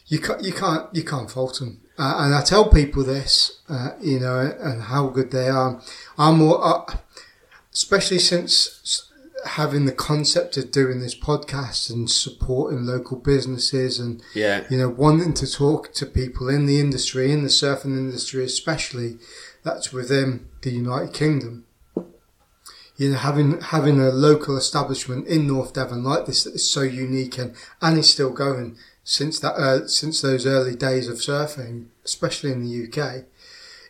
You can't you can't you can't fault them. Uh, and I tell people this, uh, you know, and how good they are. I'm more, uh, especially since having the concept of doing this podcast and supporting local businesses and Yeah, you know, wanting to talk to people in the industry, in the surfing industry, especially that's within the United Kingdom. You know, having having a local establishment in North Devon like this that is so unique and and is still going since that uh, since those early days of surfing, especially in the UK.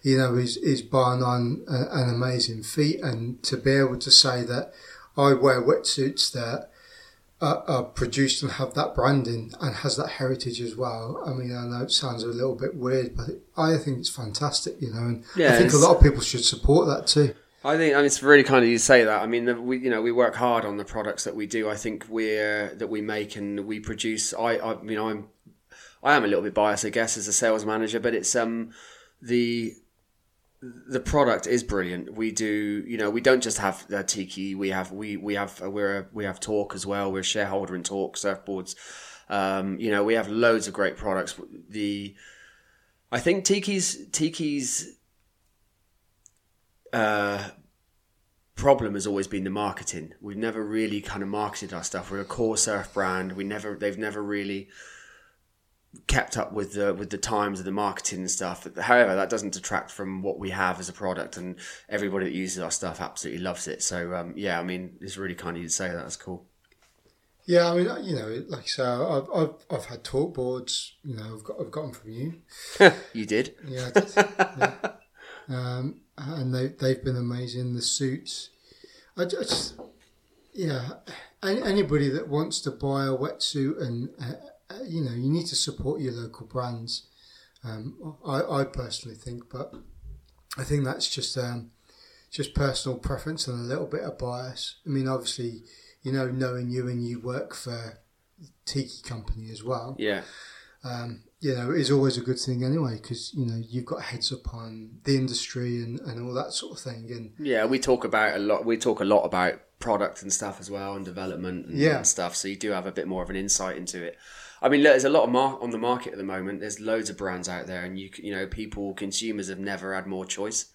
You know, is is bar none a- an amazing feat, and to be able to say that I wear wetsuits that are, are produced and have that branding and has that heritage as well. I mean, I know it sounds a little bit weird, but it, I think it's fantastic, you know, and Yeah, I think a lot of people should support that too. I think I mean, it's really kind of you say that. I mean, we you know we work hard on the products that we do. I think we're that we make and we produce. I I mean I'm I am a little bit biased, I guess, as a sales manager, but it's um the the product is brilliant. We do, you know, we don't just have uh, Tiki. We have we we have uh, we're a, we have Torq as well. We're a shareholder in Torq surfboards. Um, you know, we have loads of great products. The I think Tiki's Tiki's uh, problem has always been the marketing. We've never really kind of marketed our stuff. We're a core surf brand. We never they've never really kept up with the with the times of the marketing and stuff. However, that doesn't detract from what we have as a product, and everybody that uses our stuff absolutely loves it. So um, yeah, I mean, it's really kind of you to say that. That's cool. Yeah, I mean, you know, like I say, I've, I've, I've had Torq boards, you know, I've got, I've got them from you. You did. Yeah, I did. yeah. Um, and they, they've been amazing. The suits, I just, yeah, any, anybody that wants to buy a wetsuit and, uh, uh, you know, you need to support your local brands. Um, I, I personally think, but I think that's just, um, just personal preference and a little bit of bias. I mean, obviously, you know, knowing you and you work for Tiki Company as well. Yeah. Um, you know, is always a good thing anyway because you know you've got heads up on the industry and, and all that sort of thing. And Yeah, we talk about a lot. We talk a lot about product and stuff as well, and development and, Yeah. and stuff. So you do have a bit more of an insight into it. I mean, look, there's a lot of mar- on the market at the moment. There's loads of brands out there, and you you know, people, consumers have never had more choice.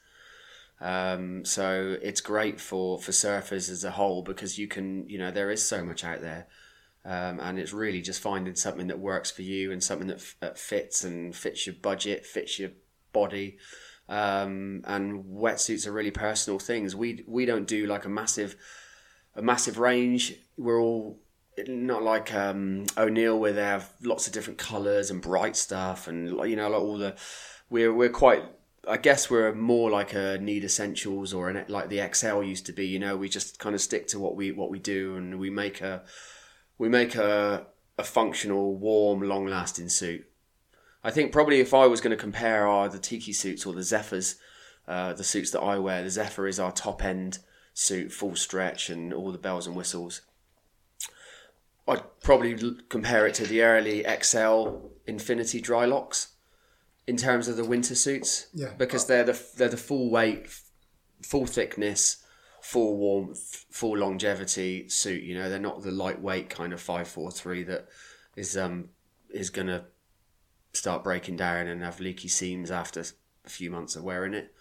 Um, so it's great for for surfers as a whole because you can, you know, there is so much out there. Um, and it's really just finding something that works for you and something that, f- that fits and fits your budget, fits your body. Um, and wetsuits are really personal things. We we don't do like a massive a massive range. We're all not like um, O'Neill where they have lots of different colours and bright stuff and you know like all the we're we're quite I guess we're more like a need essentials or an like the Xcel used to be. You know, we just kind of stick to what we what we do and we make a we make a a functional, warm, long lasting suit. I think probably if I was going to compare our the Tiki suits or the Zephyrs, uh, the suits that I wear, the Zephyr is our top end suit, full stretch and all the bells and whistles. I'd probably compare it to the early Xcel Infinity dry locks in terms of the winter suits. Yeah. Because they're the they're the full weight, full thickness, full warmth, full longevity suit. You know, they're not the lightweight kind of five four three that is um is gonna start breaking down and have leaky seams after a few months of wearing it.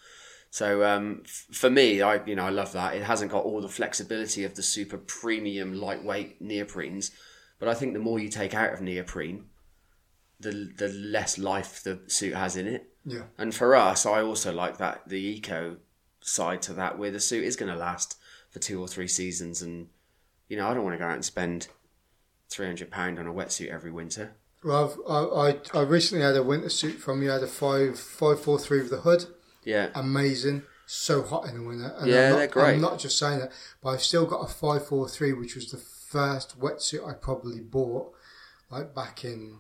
So um, f- for me, I you know I love that. It hasn't got all the flexibility of the super premium lightweight neoprenes, but I think the more you take out of neoprene, the the less life the suit has in it. yeah, And for us, I also like that the eco side to that, where the suit is going to last for two or three seasons, and you know I don't want to go out and spend three hundred pound on a wetsuit every winter. well, I've, I, I I recently had a winter suit from you. I had a five five four three with the hood. Yeah, Amazing. So hot in the winter. And Yeah, I'm not, they're great. I'm not just saying that, but I've still got a five four three, which was the first wetsuit I probably bought, like back in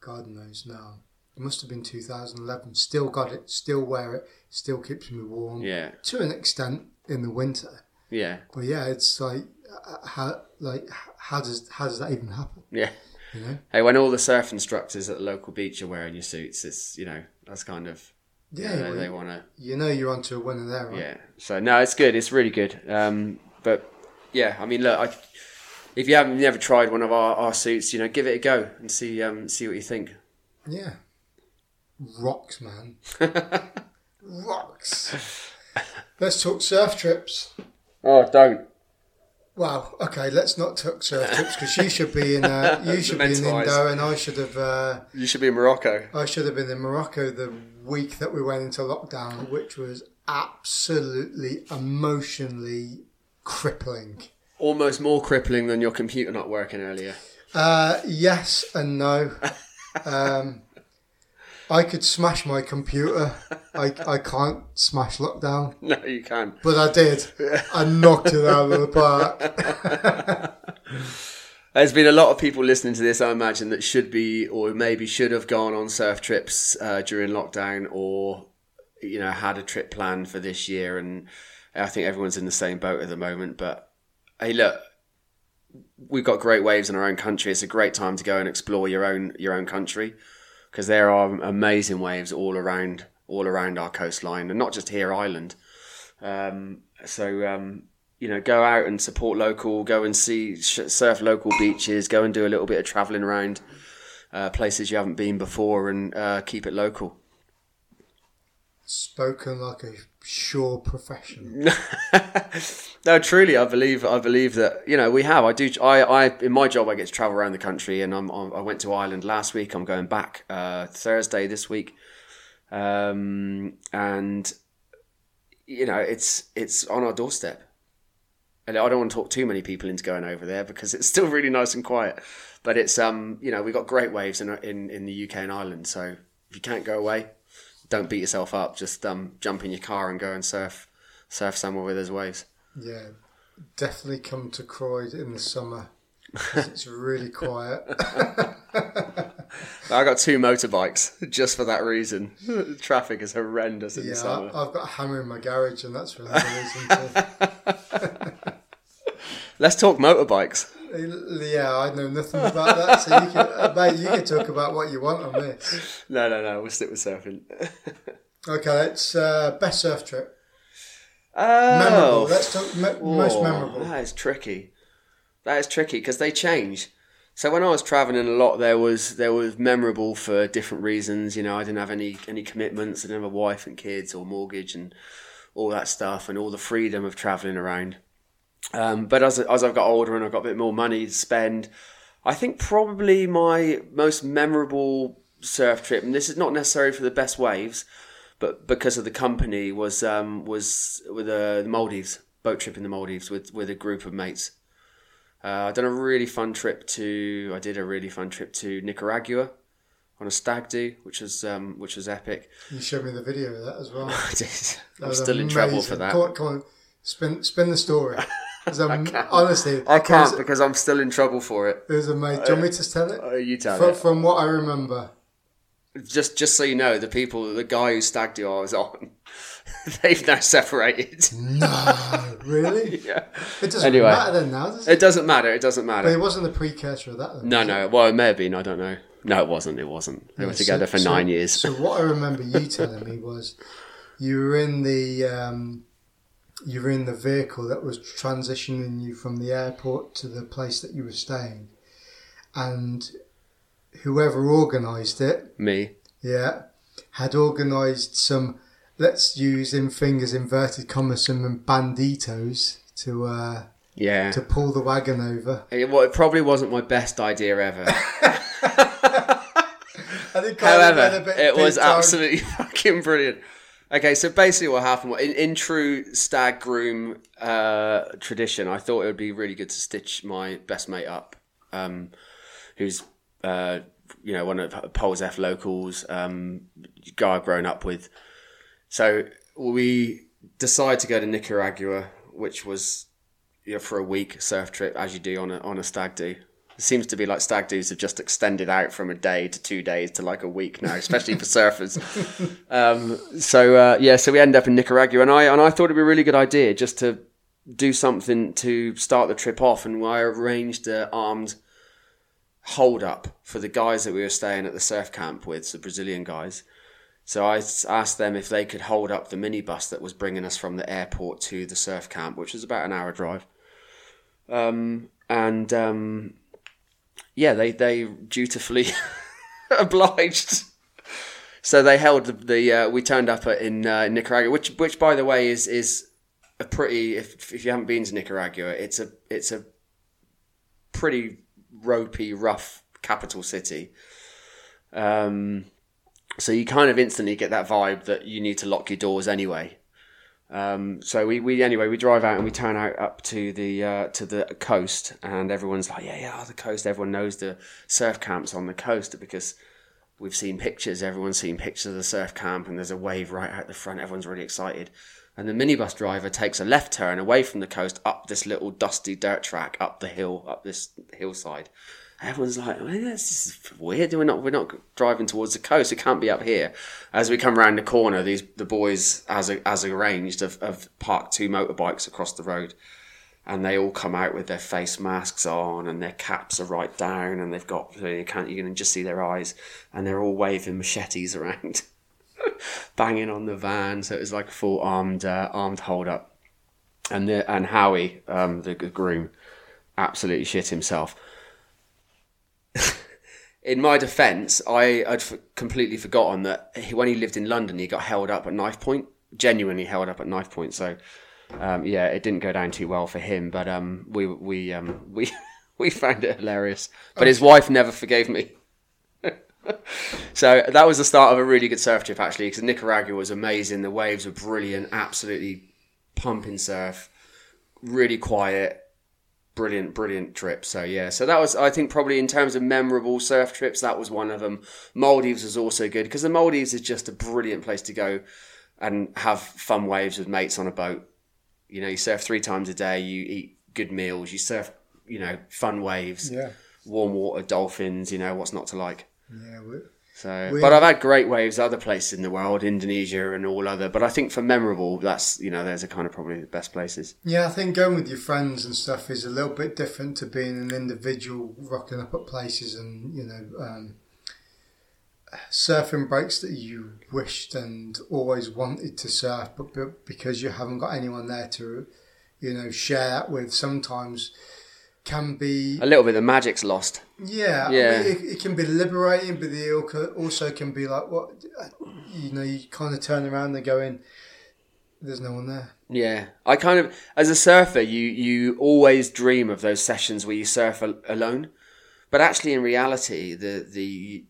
God knows now. It must have been 2011. Still got it. Still wear it. Still keeps me warm. yeah, To an extent in the winter. yeah, But yeah, it's like uh, how like how does how does that even happen? yeah. You know? Hey, when all the surf instructors at the local beach are wearing your suits, it's you know that's kind of Yeah, you know, they want to you know you're onto a winner there, right? yeah. So no, it's good. It's really good. Um, but yeah, I mean, look, I, if you haven't never tried one of our, our suits, you know, give it a go and see um, see what you think. Yeah. Rocks, man. Rocks. Let's talk surf trips. Oh, don't. Wow. Okay, let's not talk surf trips because you should be in uh, you should be in. Indo and I should have uh, You should be in Morocco. I should have been in Morocco the week that we went into lockdown, which was absolutely emotionally crippling. Almost more crippling than your computer not working earlier. Uh, yes and no. Um, I could smash my computer. I, I can't smash lockdown, No, you can't. but I did. I knocked it out of the park. There's been a lot of people listening to this, I imagine, that should be or maybe should have gone on surf trips uh, during lockdown or, you know, had a trip planned for this year. And I think everyone's in the same boat at the moment. But hey, look, we've got great waves in our own country. It's a great time to go and explore your own your own country because there are amazing waves all around all around our coastline, and not just here, Ireland. Um, so um, you know, go out and support local. Go and see surf local beaches. Go and do a little bit of travelling around uh, places you haven't been before, and uh, keep it local. Spoken like a sure professional. no, truly, I believe. I believe that you know we have. I do. I, I in my job, I get to travel around the country, and I'm, I'm I went to Ireland last week. I'm going back uh, Thursday this week, um, and you know it's it's on our doorstep. And I don't want to talk too many people into going over there because it's still really nice and quiet. But it's um you know we've got great waves in in in the UK and Ireland. So if you can't go away, don't beat yourself up. Just um jump in your car and go and surf surf somewhere where there's waves. Yeah, definitely come to Croyde in the summer it's really quiet. I got two motorbikes just for that reason. The traffic is horrendous in the Yeah, summer. I, I've got a hammer in my garage, and that's for another reason. Let's talk motorbikes. Yeah, I know nothing about that. So you can, uh, mate, you can talk about what you want on this. No, no, no. We'll stick with surfing. Okay, it's uh, best surf trip. Oh, Memorable. Let's talk me- most memorable. That is tricky. That is tricky because they change. So when I was traveling a lot, there was there was memorable for different reasons. You know, I didn't have any any commitments. I didn't have a wife and kids or mortgage and all that stuff, and all the freedom of traveling around. Um, but as as I've got older and I've got a bit more money to spend, I think probably my most memorable surf trip, and this is not necessarily for the best waves, but because of the company, was um, was with uh, the Maldives boat trip in the Maldives with with a group of mates. Uh, I done a really fun trip to. I did a really fun trip to Nicaragua on a stag do, which was um, which was epic. You showed me the video of that as well. I did. That I'm was still in trouble for that. Come on, come on. Spin, spin the story. Was am- honestly, I can't because I'm still in trouble for it. it was amazing. Do you want me to tell it? Uh, you tell From, it. from what I remember, Just just so you know, the people, the guy who stagged you, I was on, they've now separated. no, really, yeah. it doesn't Anyway. matter then now, does it? It doesn't matter. It doesn't matter. But it wasn't the precursor of that. Then, No, was it? no. Well, it may have been. I don't know. No, it wasn't. It wasn't. They were So- together for so- nine years. So what I remember you telling me was you were in the um, you were in the vehicle that was transitioning you from the airport to the place that you were staying, and whoever organised it, Me. yeah, had organised some. Let's use in fingers inverted commas some banditos to uh, Yeah. to pull the wagon over. It, well, it probably wasn't my best idea ever. And it kind of went a However, it was absolutely fucking brilliant. Okay, so basically what happened in, in true stag groom uh, tradition, I thought it would be really good to stitch my best mate up, um, who's uh, you know one of Polzeath locals, um, guy I've grown up with. So we decided to go to Nicaragua, which was you know, for a week surf trip, as you do on a on a stag do. It seems to be like stag do's have just extended out from a day to two days to like a week now, especially for surfers. Um, so uh, yeah, so we end up in Nicaragua, and I and I thought it'd be a really good idea just to do something to start the trip off, and I arranged a armed hold up for the guys that we were staying at the surf camp with, the Brazilian guys. So I asked them if they could hold up the minibus that was bringing us from the airport to the surf camp, which was about an hour drive. Um, and um, yeah, they they dutifully obliged. So they held the, the uh, we turned up in uh, Nicaragua, which which by the way is is a pretty if if you haven't been to Nicaragua, it's a it's a pretty ropey, rough capital city. Um, so you kind of instantly get that vibe that you need to lock your doors anyway. Um, so we, we anyway we drive out and we turn out up to the uh, to the coast and everyone's like yeah yeah the coast. Everyone knows the surf camps on the coast because we've seen pictures. Everyone's seen pictures of the surf camp and there's a wave right out the front. Everyone's really excited. And the minibus driver takes a left turn away from the coast up this little dusty dirt track up the hill up this hillside Everyone's like, well, this is weird. We're not, we're not driving towards the coast. It can't be up here. As we come around the corner, these the boys, as as arranged, have, have parked two motorbikes across the road, and they all come out with their face masks on and their caps are right down, and they've got you can't you can just see their eyes, and they're all waving machetes around, banging on the van. So it was like a full armed uh, armed hold up, and the and Howie, um, the groom, absolutely shit himself in my defence, I had f- completely forgotten that he, when he lived in London, he got held up at knife point, genuinely held up at knife point. So, um, yeah, it didn't go down too well for him. But um, we we um, we we found it hilarious. But his wife never forgave me. so that was the start of a really good surf trip, actually, because Nicaragua was amazing. The waves were brilliant, absolutely pumping surf, really quiet brilliant, brilliant trip. So yeah, so that was I think probably in terms of memorable surf trips, that was one of them. Maldives was also good because the Maldives is just a brilliant place to go and have fun waves with mates on a boat. You know, you surf three times a day, you eat good meals, you surf, you know, fun waves, Yeah, warm water, dolphins. You know what's not to like. yeah. So, We- but I've had great waves other places in the world, Indonesia and all other. But I think for memorable, that's you know, those are kind of probably the best places. Yeah, I think going with your friends and stuff is a little bit different to being an individual rocking up at places and you know um, surfing breaks that you wished and always wanted to surf, but, but because you haven't got anyone there to you know share that with, sometimes can be A little bit, the magic's lost. yeah, Yeah. I mean, it, it can be liberating, but it also can be like what uh, you know. You kind of turn around and go in. There's no one there. Yeah, I kind of, as a surfer, you you always dream of those sessions where you surf al- alone, but actually, in reality, the the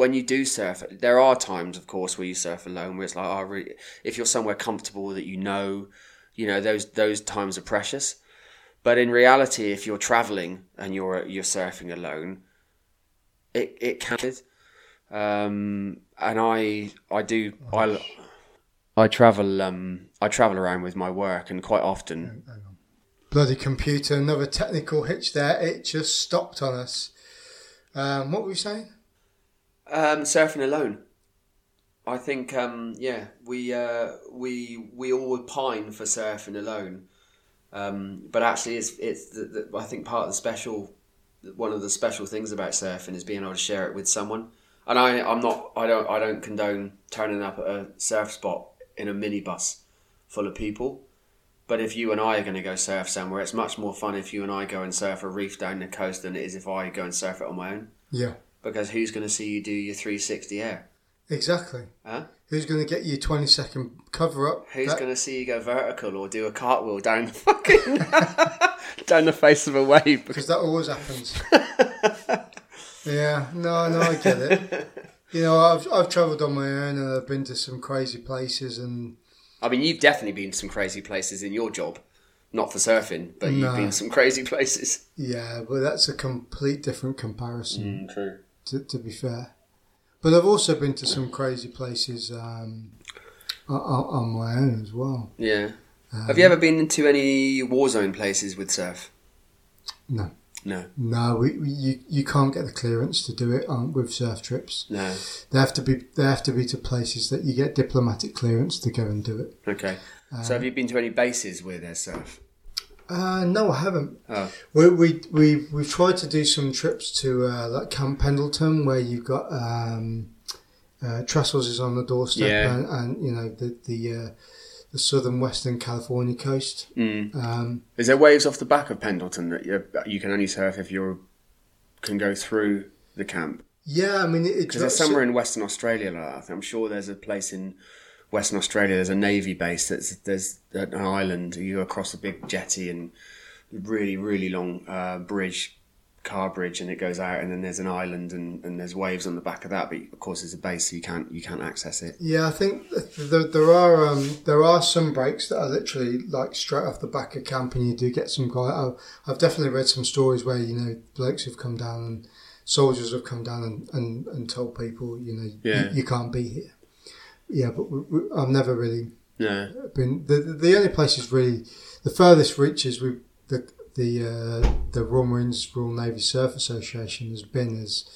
when you do surf, there are times, of course, where you surf alone, where it's like, oh, really, if you're somewhere comfortable that you know, you know, those those times are precious. But in reality, if you're traveling and you're you're surfing alone, it it can. Um, and I I do I I travel um I travel around with my work and quite often Bloody computer! Another technical hitch there. It just stopped on us. Um, what were you saying? um surfing alone. I think um yeah we uh we we all pine for surfing alone, um but actually it's it's the, the, I think part of the special one of the special things about surfing is being able to share it with someone. And I I'm not I don't I don't condone turning up at a surf spot in a minibus full of people. But if you and I are going to go surf somewhere, it's much more fun if you and I go and surf a reef down the coast than it is if I go and surf it on my own. Yeah, Because who's going to see you do your 360 air? exactly. Huh? Who's going to get you twenty second cover up? Who's That- going to see you go vertical or do a cartwheel down the fucking down the face of a wave? because that always happens. yeah, no, no, I get it. You know, I've I've travelled on my own and I've been to some crazy places and I mean, you've definitely been to some crazy places in your job, not for surfing, but you've No. been to some crazy places. yeah, but that's a complete different comparison. Mm, true. To, to be fair, but I've also been to some crazy places um, on, on my own as well. Yeah. Have you ever been into any war zone places with surf? No. No, No, we, we, you you can't get the clearance to do it on, with surf trips. no. They have to be they have to be to places that you get diplomatic clearance to go and do it. Okay. so have you been to any bases where there's surf? Uh, no, I haven't. Oh, We we we we've tried to do some trips to uh, like Camp Pendleton where you've got um, uh, Trestles is on the doorstep Yeah. and, and you know the the uh, the southern western California coast. mm. Um, Is there waves off the back of Pendleton that you, you can only surf if you can go through the camp? yeah, I mean it, it Because there's somewhere in Western Australia like that. I'm sure there's a place in Western Australia. There's a navy base. That's there's an island. You go across a big jetty and really really long uh, bridge, car bridge, and it goes out. And then there's an island and, and there's waves on the back of that. But of course, there's a base, so you can't you can't access it. Yeah, I think there, there are um, there are some breaks that are literally like straight off the back of camp, and you do get some guy. I've, I've definitely read some stories where you know blokes have come down and soldiers have come down and, and, and told people you know Yeah. you, you can't be here. Yeah, but we, we, I've never really No. been. The, the only places really the furthest reaches we the the uh, the Royal Marines Royal Navy Surf Association has been is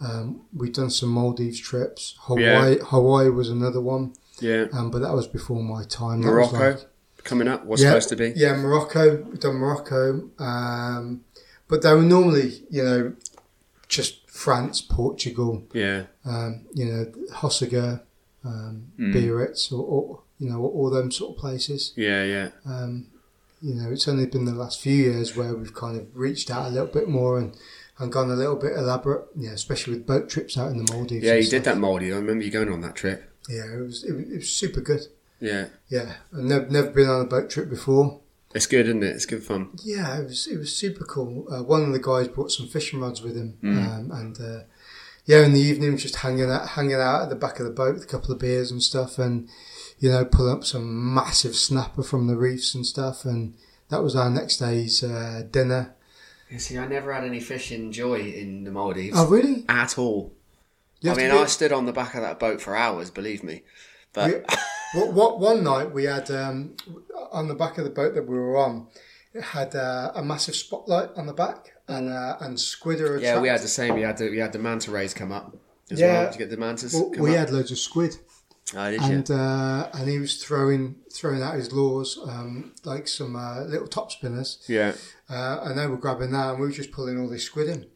um, we've done some Maldives trips. Hawaii Hawaii was another one. Yeah. Um, but that was before my time. That was Morocco like- coming up. What's yeah, supposed to be? Yeah, Morocco. We've done Morocco. Um, but they were normally, you know, just France, Portugal, Yeah. um, you know, Hossegor, um, Mm. Biarritz, or, or, you know, all them sort of places. Yeah. Yeah. Um, you know, it's only been the last few years where we've kind of reached out a little bit more and, and gone a little bit elaborate, yeah, especially with boat trips out in the Maldives. Yeah. You did that Maldives. I remember you going on that trip. Yeah, it was, it it was super good. Yeah. Yeah, I've never, never been on a boat trip before. It's good, isn't it? It's good fun. Yeah, it was it was super cool. Uh, one of the guys brought some fishing rods with him, Mm. um, and uh, yeah, in the evening just hanging out hanging out at the back of the boat with a couple of beers and stuff, and you know pulling up some massive snapper from the reefs and stuff, and that was our next day's uh, dinner. You see, I never had any fishing joy in the Maldives Oh really? at all. You I mean, be- I stood on the back of that boat for hours. Believe me, but We- what, what one night we had um, on the back of the boat that we were on, it had uh, a massive spotlight on the back, and uh, and Squidder. yeah, we had the same. We had the we had the manta rays come up as Yeah. well to get the mantas. Well, we up? had loads of squid, Oh, did you? and uh, and he was throwing throwing out his lures, um, like some uh, little top spinners, Yeah. uh, and they were grabbing that, and we were just pulling all this squid in.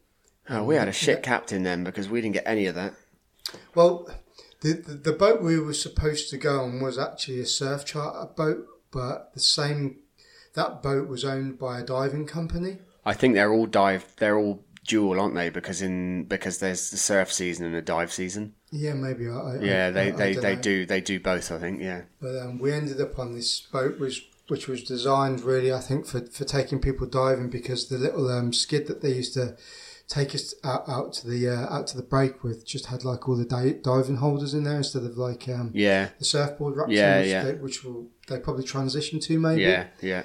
Oh, we had a shit captain then because we didn't get any of that. Well, the, the the boat we were supposed to go on was actually a surf charter boat, but the same that boat was owned by a diving company. I think they're all dive. They're all dual, aren't they? Because in because there's the surf season and the dive season. Yeah, maybe. I, I, Yeah, I- they I they, don't they know. do they do both. I think. Yeah. But um, we ended up on this boat, which which was designed really, I think, for, for taking people diving because the little um, skid that they used to take us out, out to the uh, out to the break with just had like all the di- diving holders in there instead of like um, Yeah. the surfboard wraps, Yeah, in, which, yeah. They, which will they probably transition to maybe. Yeah. Yeah.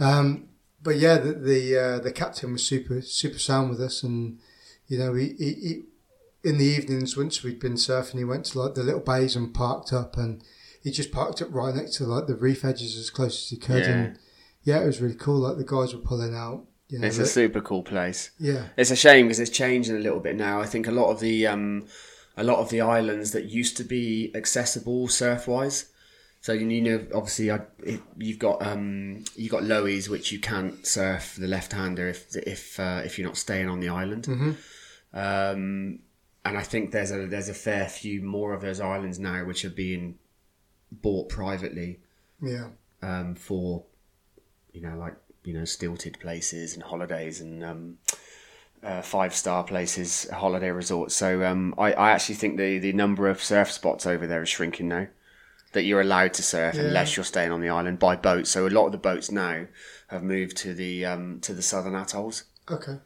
Um, but yeah, the the, uh, the captain was super super sound with us, and you know, he, he, he in the evenings once we'd been surfing, he went to like the little bays and parked up, and he just parked up right next to like the reef edges as close as he could, Yeah. and yeah, it was really cool. Like the guys were pulling out, you know, It's a super cool place. yeah, It's a shame because it's changing a little bit now. I think a lot of the um, a lot of the islands that used to be accessible surf wise. So you know, obviously, I, it, you've got um, you've got Lohis which you can't surf the left hander if if uh, if you're not staying on the island. Um, and I think there's a there's a fair few more of those islands now which are being bought privately yeah, um, for you know like you know stilted places and holidays and um, uh, five star places, holiday resorts. So um, I, I actually think the the number of surf spots over there is shrinking now. That you're allowed to surf Yeah. unless you're staying on the island by boat. So a lot of the boats now have moved to the um, to the southern atolls, okay.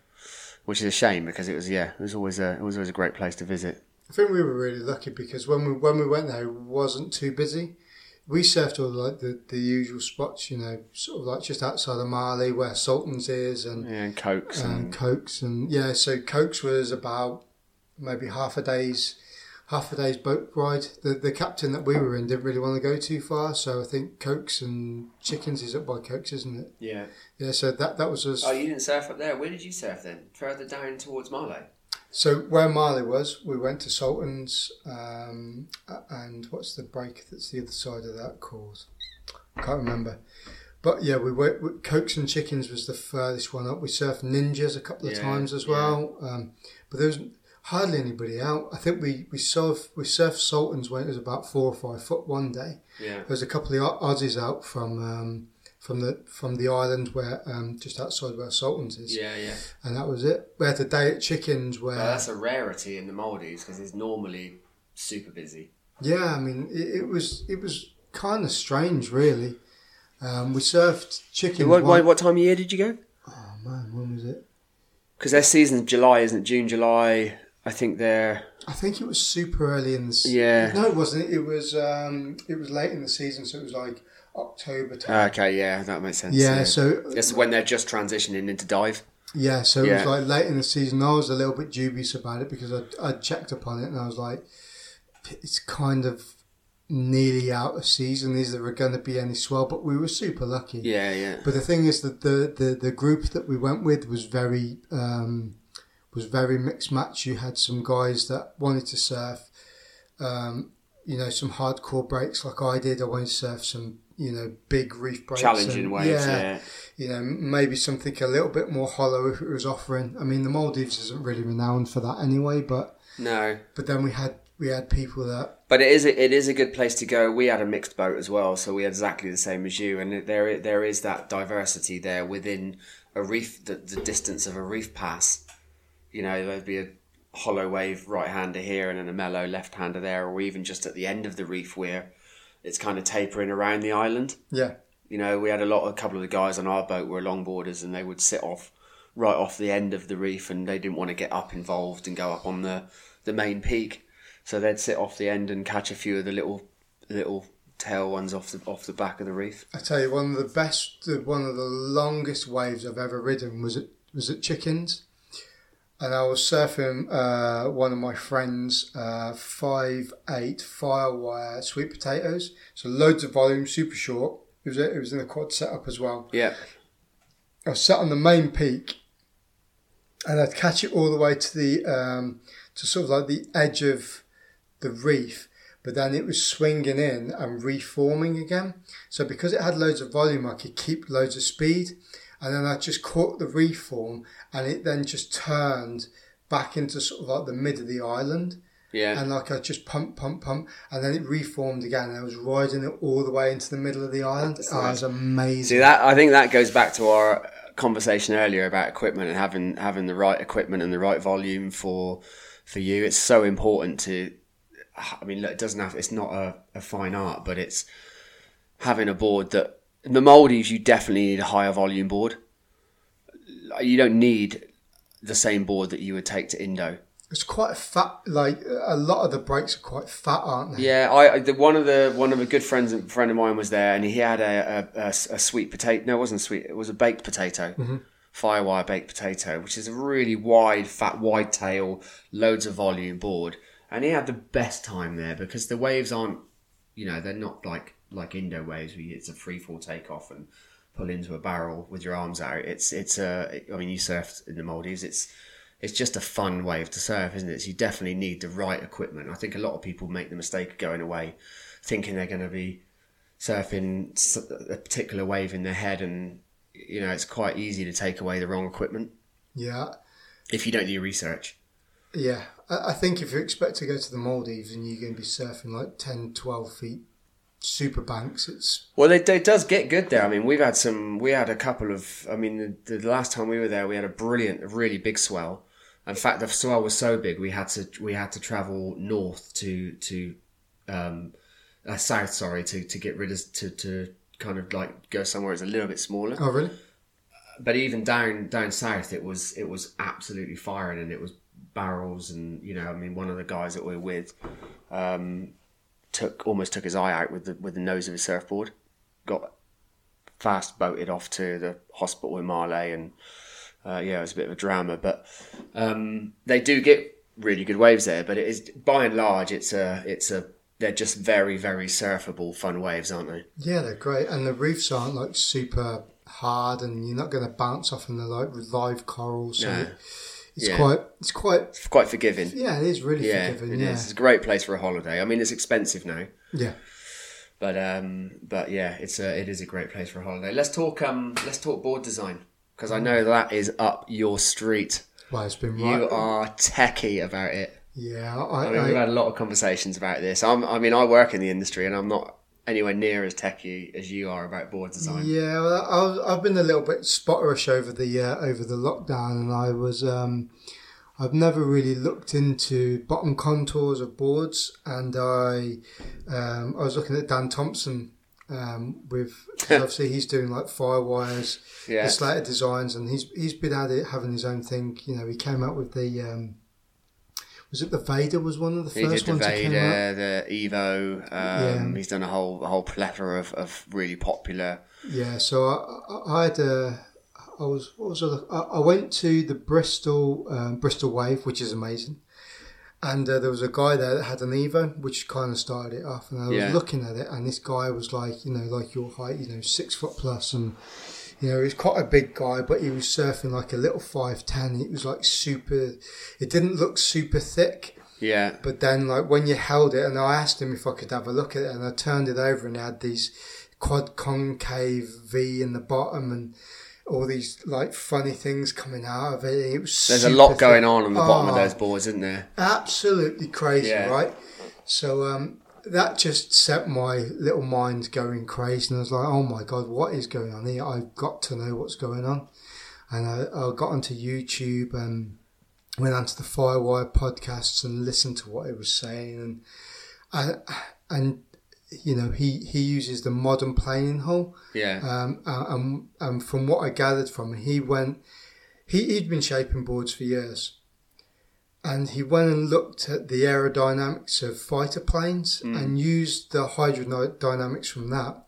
which is a shame because it was yeah it was always a it was always a great place to visit. I think we were really lucky because when we when we went there, it wasn't too busy. We surfed all like the, the usual spots, you know, sort of like just outside of Malé where Sultan's is and Yeah, and cokes and and Cokes and yeah, so Cokes was about maybe half a day's half a day's boat ride. The the captain that we were in didn't really want to go too far, so I think Cokes and Chickens is up by Cokes, isn't it? yeah. Yeah, so that that was us. Oh, you didn't surf up there. Where did you surf then? Further down towards Marlow. So where Malé was, we went to Sultan's, um, and what's the break that's the other side of that called? Can't remember. But yeah, we went. we- Cokes and Chickens was the furthest one up. We surfed Ninjas a couple of Yeah, times as well, um, but there was hardly anybody out. I think we we surfed we surfed Sultan's when it was about four or five foot one day. Yeah. There was a couple of Aussies out from um, from the from the island where um, just outside where Sultan's is, Yeah, yeah. and that was it. We had a day at Chickens where. Well, that's a rarity in the Maldives because it's normally super busy. Yeah, I mean, it, it was it was kind of strange, really. Um, we surfed chicken. What, what, what time of year did you go? Oh man, when was it? Because their season's July, isn't it? June, July. I think they're. I think it was super early in the. se- Yeah. No, it wasn't. It was um, it was late in the season, so it was like October time. Okay, yeah, that makes sense. yeah, so It's when they're just transitioning into dive. yeah, so it Yeah. was like late in the season. I was a little bit dubious about it because I I checked up on it and I was like, it's kind of nearly out of season. Is there going to be any swell? But we were super lucky. Yeah, yeah. But the thing is that the, the, the group that we went with was very um, was very mixed match. You had some guys that wanted to surf, um, you know, some hardcore breaks like I did. I wanted to surf some, you know, big reef breaks. Challenging and- waves, yeah. You know, maybe something a little bit more hollow if it was offering. I mean, the Maldives isn't really renowned for that anyway. But No. but then we had we had people that But it is a, it is a good place to go. We had a mixed boat as well, so we had exactly the same as you, and there there is that diversity there within a reef, the, the distance of a reef pass. You know, there'd be a hollow wave right hander here and then a mellow left hander there, or even just at the end of the reef where it's kind of tapering around the island. yeah You know, we had a lot, a couple of the guys on our boat were longboarders, and they would sit off right off the end of the reef, and they didn't want to get up involved and go up on the the main peak, so they'd sit off the end and catch a few of the little little tail ones off the off the back of the reef. I tell you, one of the best, one of the longest waves I've ever ridden was at was at Chickens, and I was surfing uh, one of my friends' uh, five eight firewire sweet potatoes. So loads of volume, super short. It was it was in a quad setup as well. Yeah, I was sat on the main peak, and I'd catch it all the way to the um, to sort of like the edge of the reef, but then it was swinging in and reforming again. So because it had loads of volume, I could keep loads of speed, and then I just caught the reform, and it then just turned back into sort of like the mid of the island. Yeah. And like I just pump, pump, pump, and then it reformed again. And I was riding it all the way into the middle of the island. Oh, it was amazing. See that I think that goes back to our conversation earlier about equipment and having having the right equipment and the right volume for for you. It's so important to. I mean, look, it doesn't have. It's not a, a fine art, but it's having a board that the Maldives. You definitely need a higher volume board. You don't need the same board that you would take to Indo. It's quite a fat. Like a lot of the brakes are quite fat, aren't they? Yeah, I the, one of the one of a good friends friend of mine was there, and he had a, a, a, a sweet potato. No, it wasn't sweet. It was a baked potato, mm-hmm. firewire baked potato, which is a really wide, fat, wide tail, loads of volume board. And he had the best time there because the waves aren't, you know, they're not like like Indo waves where it's a free fall takeoff and pull into a barrel with your arms out. It's it's a. I mean, you surfed in the Maldives. It's it's just a fun wave to surf, isn't it? So you definitely need the right equipment. I think a lot of people make the mistake of going away thinking they're going to be surfing a particular wave in their head, and you know it's quite easy to take away the wrong equipment Yeah, if you don't do your research. yeah. I, I think if you expect to go to the Maldives and you're going to be surfing like 10, 12 feet super banks, it's Well, it, it does get good there. I mean, we've had some. We had a couple of. I mean, the, the last time we were there, we had a brilliant, a really big swell. In fact, the swell was so big we had to we had to travel north to to um, uh, south. Sorry, to, to get rid of to to kind of like go somewhere that's a little bit smaller. oh really? But even down down south, it was it was absolutely firing, and it was barrels, and you know, I mean, one of the guys that we're with um, took almost took his eye out with the with the nose of his surfboard. Got fast boated off to the hospital in Malé, and uh, yeah, it was a bit of a drama. But um, they do get really good waves there. But it is by and large, it's a it's a they're just very very surfable fun waves, aren't they? Yeah, they're great, and the reefs aren't like super hard, and you're not going to bounce off them. They're like live corals. So No. It's Yeah. quite, it's quite, It's quite forgiving. yeah, it is really Yeah, forgiving. it yeah, is. It's a great place for a holiday. I mean, it's expensive now. yeah. But um, but yeah, it's a it is a great place for a holiday. Let's talk um, let's talk board design because I know that is up your street. Well, it's been right. You are techie about it. yeah, I I, mean, we've had a lot of conversations about this. I'm, I mean, I work in the industry and I'm not anywhere near as techie as you are about board design. yeah. Well, I was, I've been a little bit spotterish over the uh, over the lockdown, and I was. Um, I've never really looked into bottom contours of boards, and I um, I was looking at Dan Thomson um, with obviously he's doing like firewires, Yeah. the Slater designs, and he's he's been at it having his own thing. You know, he came out with the um, was it the Vader was one of the He first the ones that came out. Vader, the Evo. Um, Yeah. He's done a whole a whole plethora of, of really popular. Yeah, so I, I, I had a, I was what was I, I I went to the Bristol um, Bristol Wave, which is amazing, and uh, there was a guy there that had an Evo, which kind of started it off, and I was Yeah. looking at it, and this guy was like, you know, like your height, you know, six foot plus, and you know, he's quite a big guy, but he was surfing like a little five ten. It was like super. It didn't look super thick. Yeah, But then, like when you held it, and I asked him if I could have a look at it, and I turned it over, and it had these quad concave V in the bottom, and all these like funny things coming out of it. It was there's a lot going on on the bottom of Oh, those boards, isn't there? Absolutely crazy, Yeah. right? So um, that just set my little mind going crazy, and I was like, "Oh my god, what is going on here? I've got to know what's going on." And I, I got onto YouTube and went onto the Firewire podcasts and listened to what he was saying, and and, and you know he he uses the modern planing hull. Yeah, Um, uh, and, and from what I gathered from him, he went, he, he'd been shaping boards for years. And he went and looked at the aerodynamics of fighter planes and used the hydrodynamics from that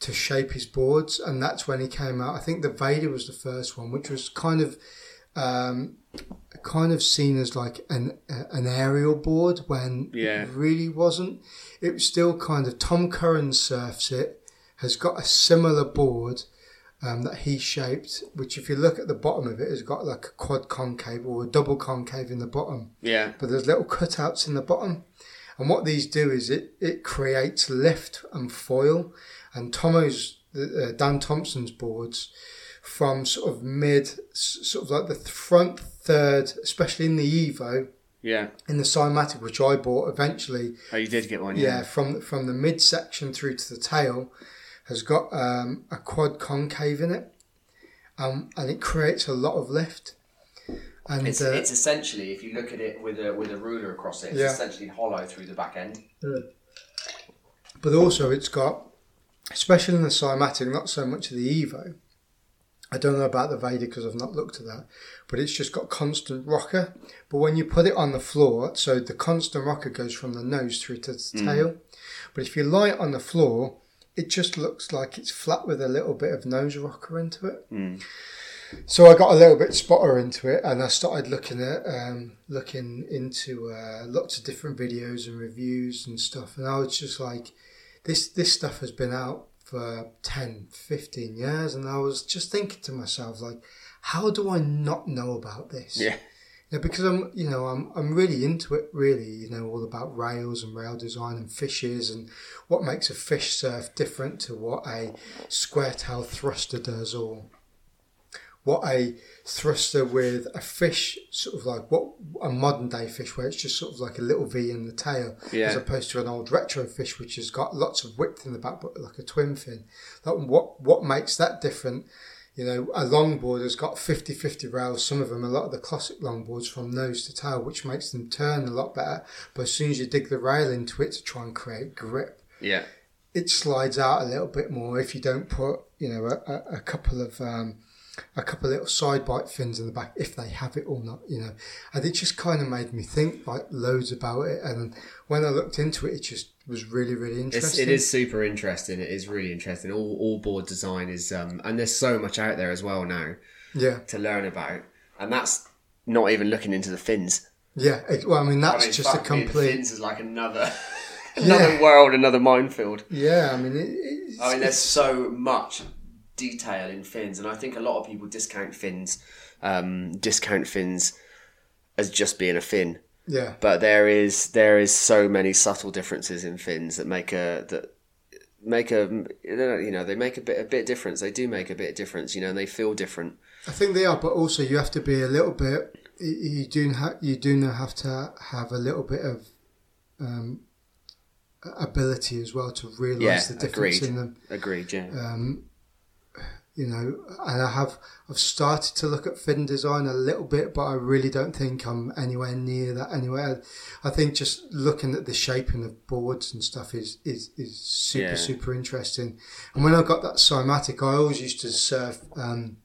to shape his boards. And that's when he came out. I think the Vader was the first one, which was kind of, um, kind of seen as like an an aerial board when Yeah. it really wasn't. It was still kind of Tom Curren surfs it has got a similar board um, that he shaped, which if you look at the bottom of it, has got like a quad concave or a double concave in the bottom. Yeah. But there's little cutouts in the bottom. And what these do is it, it creates lift and foil. And Tomo's, uh, Dan Thomson's boards from sort of mid, sort of like the front third, especially in the Evo, Yeah. in the Cymatic, which I bought eventually, Oh, you did get one. yeah, Yeah. from from the midsection through to the tail, has got um, a quad concave in it, um, and it creates a lot of lift. And It's, uh, it's essentially, if you look at it with a with a ruler across it, it's Yeah. essentially hollow through the back end. but also it's got, especially in the Cymatic, not so much the Evo. I don't know about the Vader because I've not looked at that, but it's just got constant rocker. But when you put it on the floor, so the constant rocker goes from the nose through to the tail. But if you lie it on the floor, it just looks like it's flat with a little bit of nose rocker into it. So I got a little bit spotter into it, and I started looking at um, looking into uh, lots of different videos and reviews and stuff, and I was just like, this this stuff has been out for 10, 15 years, and I was just thinking to myself like, how do I not know about this? Yeah. Yeah, because I'm, you know, I'm, I'm really into it. Really, you know, all about rails and rail design and fishes and what makes a fish surf different to what a square tail thruster does, or what a thruster with a fish, sort of like what a modern day fish, where it's just sort of like a little V in the tail, Yeah. as opposed to an old retro fish which has got lots of width in the back, but like a twin fin. Like what what makes that different? You know, a longboard has got 50-50 rails. Some of them, a lot of the classic longboards from nose to tail, which makes them turn a lot better. But as soon as you dig the rail into it to try and create grip, Yeah. it slides out a little bit more if you don't put, you know, a, a, a couple of um, a couple of little side bite fins in the back, if they have it or not, you know. And it just kind of made me think like loads about it. And when I looked into it, it just was really, really interesting. it is super interesting. It is really interesting. All, all board design is, um, and there's so much out there as well now Yeah, to learn about, and that's not even looking into the fins. yeah. It, well, I mean, that's I mean, just a complete. fins is like another, another world, another minefield. Yeah, I mean, it, it's, I mean, there's so much detail in fins, and I think a lot of people discount fins, um, discount fins as just being a fin. yeah, But there is there is so many subtle differences in fins that make a that make a you know they make a bit a bit difference. They do make a bit of difference, you know, and they feel different. I think they are, but also you have to be a little bit. You do ha- you do now have to have a little bit of um, ability as well to realise Yeah, the difference agreed. in them. Agreed, yeah. Um, you know, and I have I've started to look at fin design a little bit, but I really don't think I'm anywhere near that. Anywhere, I think just looking at the shaping of boards and stuff is is, is super Yeah. super interesting. And when I got that cymatic, I always used to surf. Um,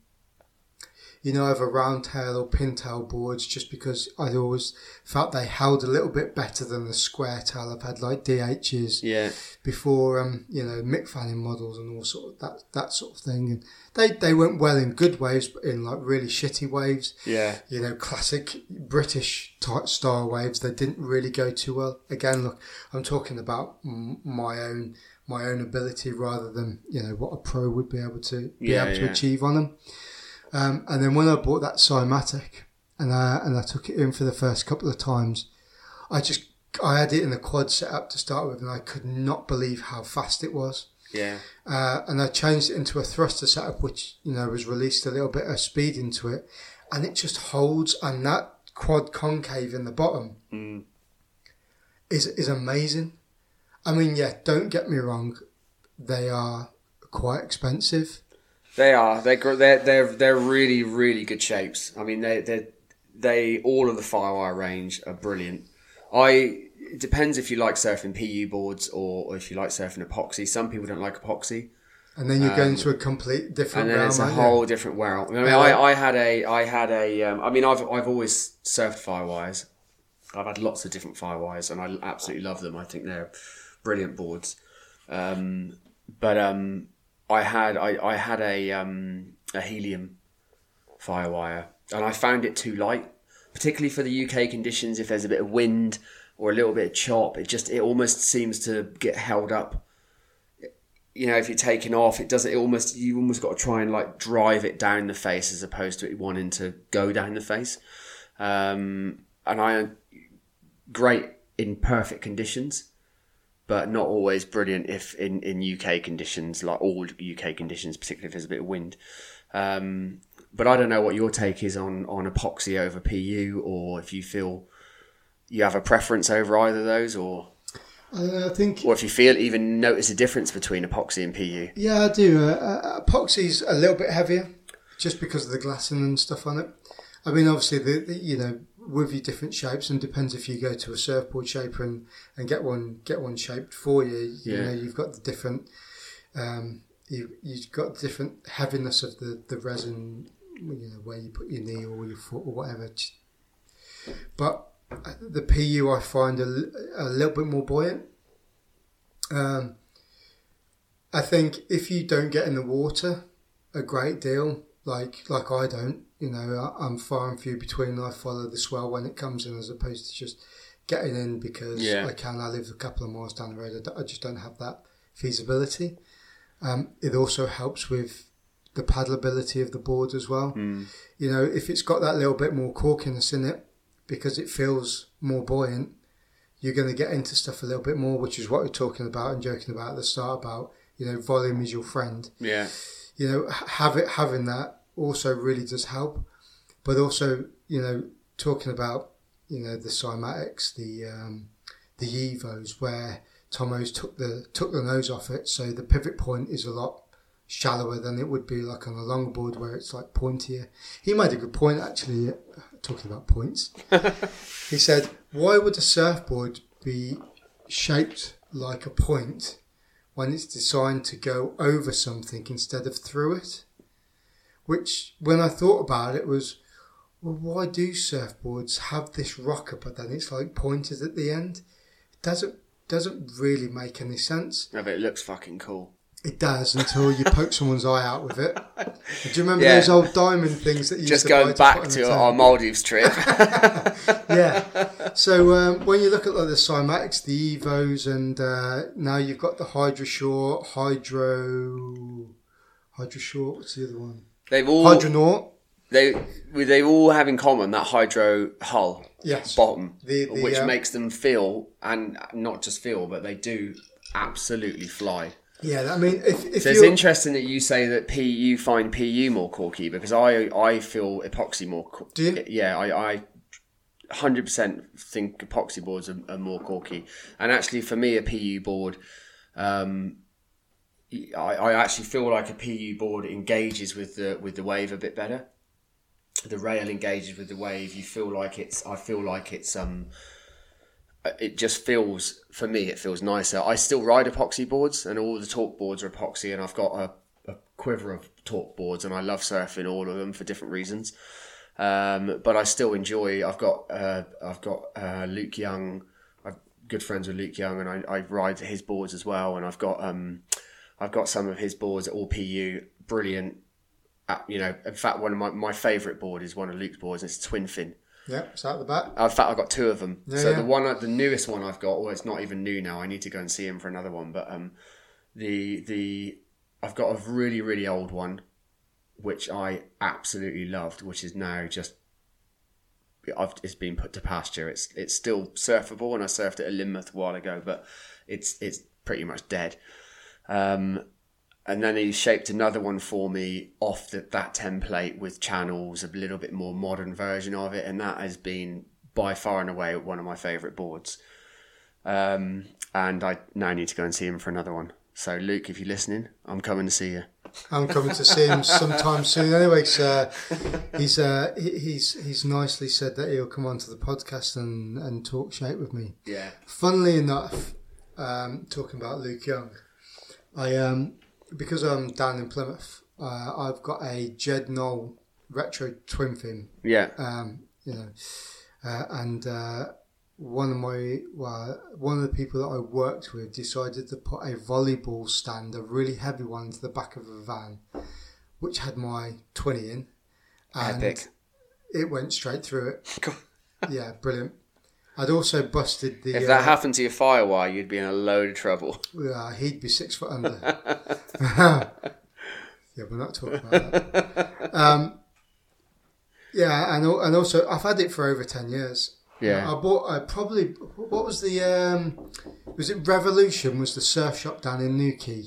you know, either round tail or pintail boards, just because I'd always felt they held a little bit better than the square tail. I've had like DHs yeah, before um, you know Mick Fanning models and all sort of that that sort of thing, and they they went well in good waves, but in like really shitty waves, yeah, you know, classic British type style waves, they didn't really go too well. Again, look, I'm talking about m- my own my own ability rather than you know what a pro would be able to be Yeah, able to yeah. achieve on them. Um, and then when I bought that Cymatic and I and I took it in for the first couple of times, I just I had it in the quad setup to start with, and I could not believe how fast it was. yeah, Uh, and I changed it into a thruster setup, which you know was released a little bit of speed into it, and it just holds. And that quad concave in the bottom Mm. is is amazing. I mean, yeah, don't get me wrong, they are quite expensive. They are. They're they're they're they're really really good shapes. I mean, they they they all of the Firewire range are brilliant. I it depends if you like surfing PU boards or, or if you like surfing epoxy. Some people don't like epoxy, And then you're going to a complete different Um, and then realm. it's a aren't you? whole different world. I mean, Yeah. I, I had a I had a um, I mean, I've I've always surfed Firewires. I've had lots of different Firewires, and I absolutely love them. I think they're brilliant boards. Um, but um, I had I, I had a um, a helium firewire, and I found it too light, particularly for the UK conditions. If there's a bit of wind or a little bit of chop, it just it almost seems to get held up. you know, if you're taking off, it does it almost you almost got to try and like drive it down the face as opposed to it wanting to go down the face. Um, and I great in perfect conditions, but not always brilliant if in, in UK conditions, like all UK conditions, particularly if there's a bit of wind. Um, but I don't know what your take is on on epoxy over PU, or if you feel you have a preference over either of those, or I think or if you feel even notice a difference between epoxy and PU. Yeah, I do. Uh, uh, epoxy's a little bit heavier, just because of the glassing and stuff on it. I mean, obviously, the, the you know with your different shapes, and depends if you go to a surfboard shaper and, and get one get one shaped for you. You know, you've got the different um, you you've got different heaviness of the the resin. You know where you put your knee or your foot or whatever. But uh, the PU I find a, a little bit more buoyant. Um, I think if you don't get in the water a great deal, like like I don't, you know, I'm far and few between. I follow the swell when it comes in, as opposed to just getting in because Yeah. I can. I live a couple of miles down the road. I d- I, just don't have that feasibility. Um, it also helps with the paddleability of the board as well. You know, if it's got that little bit more corkiness in it, because it feels more buoyant, you're going to get into stuff a little bit more, which is what we're talking about and joking about at the start about, you know, volume is your friend. Yeah, You know, have it, having that also really does help. But also, you know, talking about, you know, the cymatics, the, um, the Evos where Tomo's took the, took the nose off it. So the pivot point is a lot shallower than it would be like on a longboard where it's like pointier. He made a good point actually, uh, talking about points. he said, "Why would a surfboard be shaped like a point when it's designed to go over something instead of through it?" Which, when I thought about it, was, well, why do surfboards have this rocker, but then it's like pointed at the end? It doesn't doesn't really make any sense. no, but it looks fucking cool. It does until you poke someone's eye out with it. Do you remember Yeah. those old diamond things that you Just to going to back put to our? Maldives trip. yeah. So um, when you look at like the Cymatics, the Evos, and uh, now you've got the Hydro Short, Hydro, Hydro Short. What's the other one? They've all Hydronaut. they they all have in common that hydro hull Yes. bottom, The- the, which um, makes them feel and not just feel, but they do absolutely fly. Yeah. I mean, if if So it's interesting that you say that P you find PU more corky because I I feel epoxy more. cor- Do you? Yeah, I I hundred percent think epoxy boards are, are more corky, and actually for me a PU board. Um, I, I actually feel like a PU board engages with the with the wave a bit better. The rail engages with the wave. You feel like it's. I feel like it's. Um, it just feels for me. It feels nicer. I still ride epoxy boards, and all the talk boards are epoxy, and I've got a, a quiver of Torq boards, and I love surfing all of them for different reasons. Um, but I still enjoy. I've got uh, I've got uh, Luke Young. I'm good friends with Luke Young, and I, I ride his boards as well. And I've got um, I've got some of his boards at all PU. Brilliant. Uh, you know, in fact, one of my, my favourite board is one of Luke's boards. It's Twin Fin. yeah, it's out the back. In fact, I've got two of them. Yeah, so yeah. the one, the newest one I've got, well, it's not even new now. I need to go and see him for another one. But um, the the I've got a really really old one, which I absolutely loved, which is now just I've, it's been put to pasture. It's it's still surfable, and I surfed it at Lynmouth a while ago, but it's it's pretty much dead. Um, and then he shaped another one for me off the, that template with channels, a little bit more modern version of it, and that has been by far and away one of my favourite boards. Um, and I now need to go and see him for another one. So Luke, if you're listening, I'm coming to see you. I'm coming to see him sometime soon. Anyway, so he's uh, he's he's nicely said that he'll come onto the podcast and, and talk shape with me. Yeah. Funnily enough, um, talking about Luke Young, I um because I'm down in Plymouth, uh, I've got a Jed Noll retro twin fin Yeah. um, you know, uh, and uh, one of my well, one of the people that I worked with decided to put a volleyball stand, a really heavy one, into the back of a van, which had my twenty in, and Epic. it went straight through it. Yeah, brilliant. I'd also busted the. If uh, that happened to your firewire, you'd be in a load of trouble. uh, he'd be six foot under. yeah, we're not talking about that. Um, yeah, and and also I've had it for over ten years. Yeah. I bought. I probably. What was the? Um, was it Revolution? Was the surf shop down in Newquay?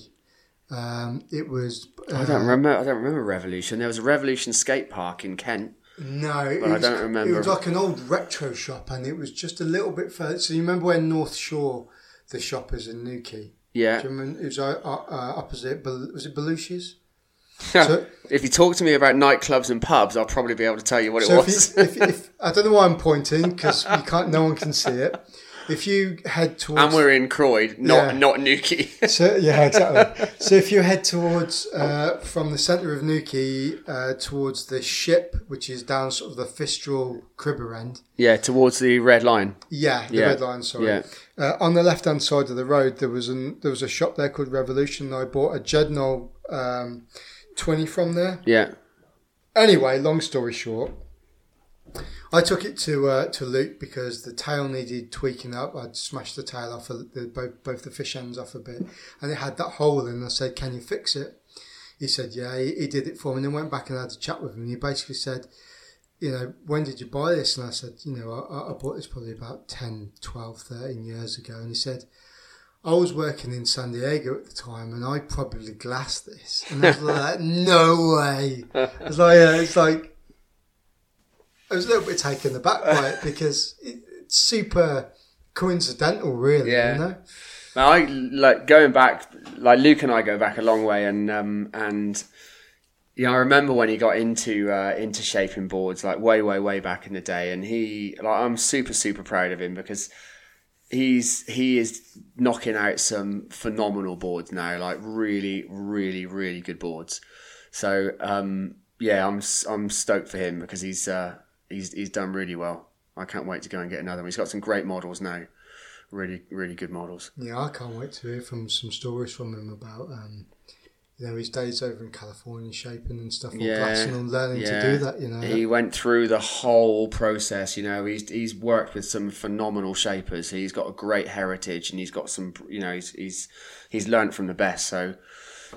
Um, it was. Uh, I don't remember. I don't remember Revolution. There was a Revolution skate park in Kent. No, it But I was, don't remember. It was like an old retro shop, and it was just a little bit further. So you remember where North Shore, the shop is in Newquay? Yeah. Do you remember? It was uh, uh, opposite. Was it Belushi's? So- if you talk to me about nightclubs and pubs, I'll probably be able to tell you what it was. if, you, if, if I don't know why I'm pointing because you can't, no one can see it. If you head towards, and we're in Croyde, not Yeah. not Newquay. so yeah, exactly. so if you head towards uh, from the centre of Newquay uh, towards the ship, which is down sort of the Fistral Cribbar end, yeah, towards the red line. yeah, the Yeah. red line. Sorry. Yeah. Uh, on the left hand side of the road, there was an there was a shop there called Revolution. I bought a Jed Noll um, twenty from there. Yeah. Anyway, long story short, I took it to uh, to Luke because the tail needed tweaking up. I'd smashed the tail off a, the, both both the fish ends off a bit, and it had that hole in. I said, "Can you fix it?" He said, "Yeah." He, he did it for me, and then went back and had a chat with him. He basically said, "You know, when did you buy this?" And I said, "You know, I, I bought this probably about 10, 12, 13 years ago." And he said. I was working in San Diego at the time, and I probably glassed this, and I was like, "No way!" It's like, uh, it's like I was a little bit taken aback by it because it's super coincidental, really. Yeah. You know? Now, I like going back. Like Luke and I go back a long way, and um, and yeah, I remember when he got into uh, into shaping boards, like way, way, way back in the day. And he, like, I'm super, super proud of him because he's he is knocking out some phenomenal boards now, like really, really, really good boards. So um, yeah, I'm I'm stoked for him because he's uh, he's he's done really well. I can't wait to go and get another one. He's got some great models now, really, really good models. Yeah, I can't wait to hear from some stories from him about um, you know his days over in California shaping and stuff, or Yeah, and learning yeah. to do that. You know, He went through the whole process. You know, he's he's worked with some phenomenal shapers. He's got a great heritage, and he's got some. You know, he's he's he's learnt from the best. So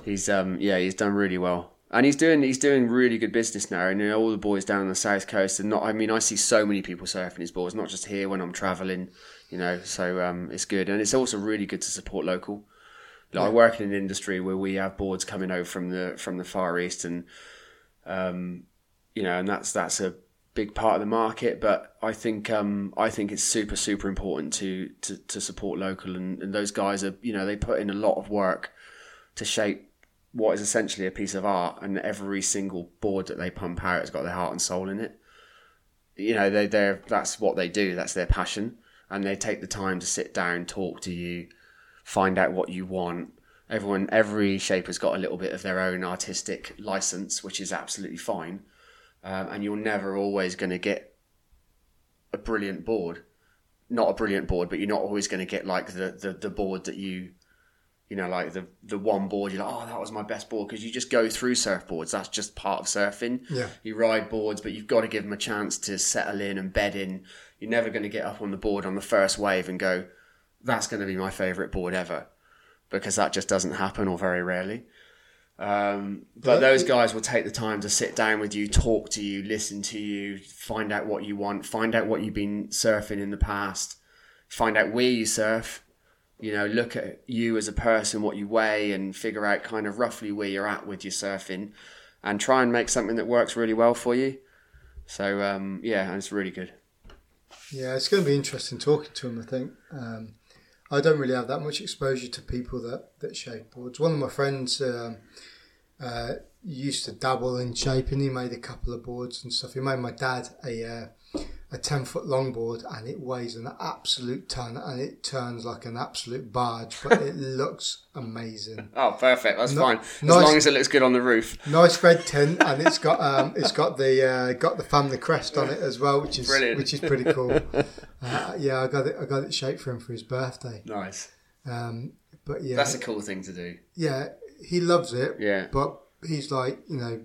he's um yeah he's done really well, and he's doing he's doing really good business now. And you know, all the boys down on the south coast, and not. I mean, I see so many people surfing his boards, not just here when I'm traveling. You know, so um it's good, and it's also really good to support local. Like, I work in an industry where we have boards coming over from the from the far east, and um, you know, and that's that's a big part of the market. But I think um, I think it's super super important to to, to support local, and, and those guys are you know they put in a lot of work to shape what is essentially a piece of art, and every single board that they pump out has got their heart and soul in it. You know, they they're that's what they do. That's their passion, and they take the time to sit down, talk to you, find out what you want. Everyone, every shaper's got a little bit of their own artistic license, which is absolutely fine. Um, and you're never always going to get a brilliant board. Not a brilliant board, but you're not always going to get like the, the, the board that you, you know, like the, the one board you're like, oh, that was my best board. Because you just go through surfboards. That's just part of surfing. Yeah. You ride boards, but you've got to give them a chance to settle in and bed in. You're never going to get up on the board on the first wave and go, that's going to be my favourite board ever. Because that just doesn't happen or very rarely. Um, but those guys will take the time to sit down with you, talk to you, listen to you, find out what you want, find out what you've been surfing in the past, find out where you surf. You know, look at you as a person, what you weigh, and figure out kind of roughly where you're at with your surfing, and try and make something that works really well for you. So um, yeah, it's really good. Yeah, it's going to be interesting talking to him. I think um, I don't really have that much exposure to people that that shape boards. One of my friends um, uh, used to dabble in shaping. He made a couple of boards and stuff. He made my dad a uh, a ten foot long board, and it weighs an absolute ton, and it turns like an absolute barge, but it looks amazing. Oh, perfect. That's No- fine. As nice- long as it looks good on the roof. Nice red tint, and it's got um, it's got the uh, got the family crest on it as well, which is Brilliant. which is pretty cool. Uh, yeah, I got it. I got it shaped for him for his birthday. Nice. Um, but yeah, That's a cool thing to do. yeah, he loves it. Yeah. But he's like, you know,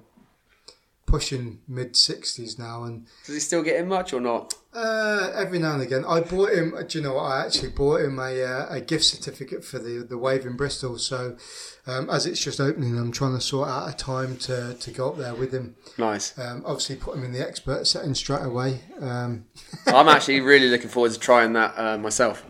pushing mid sixties now, and Does he still get in much or not? uh, every now and again, I bought him. Do you know what? I actually bought him a uh, a gift certificate for the the wave in Bristol. So um, as it's just opening, I'm trying to sort out a time to to go up there with him. Nice. Um, obviously, put him in the expert setting straight away. Um, I'm actually really looking forward to trying that uh, myself.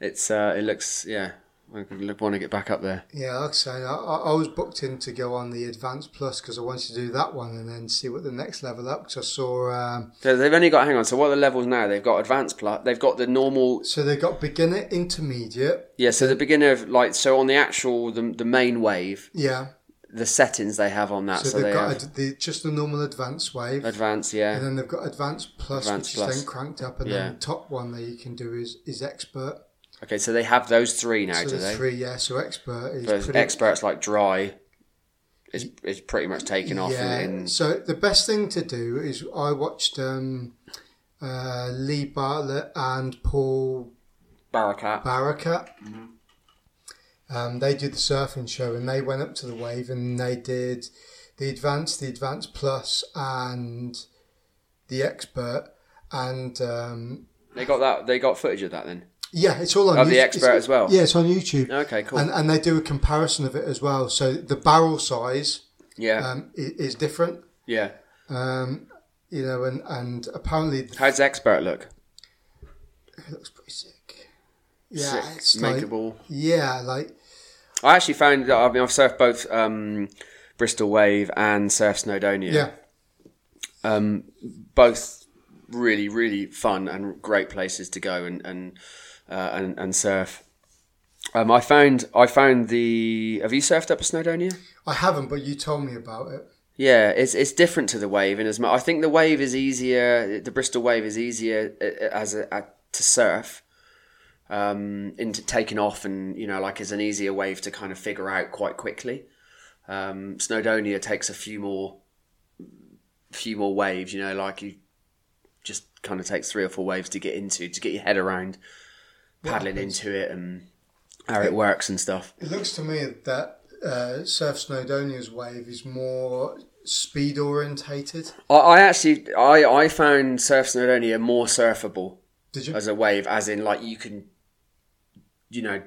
It's uh, it looks yeah. I want to get back up there. Yeah, like I say, I, I I was booked in to go on the Advanced Plus because I wanted to do that one and then see what the next level up. Because I saw, um, So they've only got hang on. So what are the levels now? They've got advanced plus. They've got the normal. so they've got beginner, intermediate. Yeah. So the beginner of like so on the actual the, the main wave, Yeah, the settings they have on that. so, So, they've they got have ad- the, just the normal Advanced wave, advanced. Yeah. and then they've got Advanced Plus, Advanced which is then cranked up, and Yeah. then top one that you can do is is Expert. Okay. So they have those three now, so do they? three, yeah. So Expert is Those pretty. experts like dry. Is is pretty much taken off yeah. in, in So the best thing to do is I watched um, uh, Lee Bartlett and Paul Barakat. Barakat. Mm-hmm. Um, they did the surfing show and they went up to the wave and they did the advanced, the advanced plus, and the expert. And um, They got that. They got footage of that then. Yeah, it's all on Oh, the expert It's- as well? Yeah, it's on YouTube. Okay. Cool. And, and they do a comparison of it as well. So the barrel size yeah. um, is, is different. yeah. Um, you know, and, and apparently How's expert look? it looks pretty sick. Yeah, Sick. it's like, Makeable. yeah, like I actually found that I mean I've surfed both um, Bristol Wave and Surf Snowdonia. yeah, Um, both really really fun and great places to go and and uh, and, and surf. Um, I found I found the. Have you surfed up a Snowdonia? I haven't, but you told me about it. Yeah, it's it's different to the wave in as much. I think the wave is easier. The Bristol wave is easier uh, as a, a to surf, um, into taking off, and you know, like is an easier wave to kind of figure out quite quickly. Um, Snowdonia takes a few more, few more waves. You know, like you just kind of takes three or four waves to get into to get your head around paddling into it and how it works and stuff. It looks to me that uh, Surf Snowdonia's wave is more speed orientated. I, I actually I, I found Surf Snowdonia more surfable Did you? as a wave, as in like you can, you know,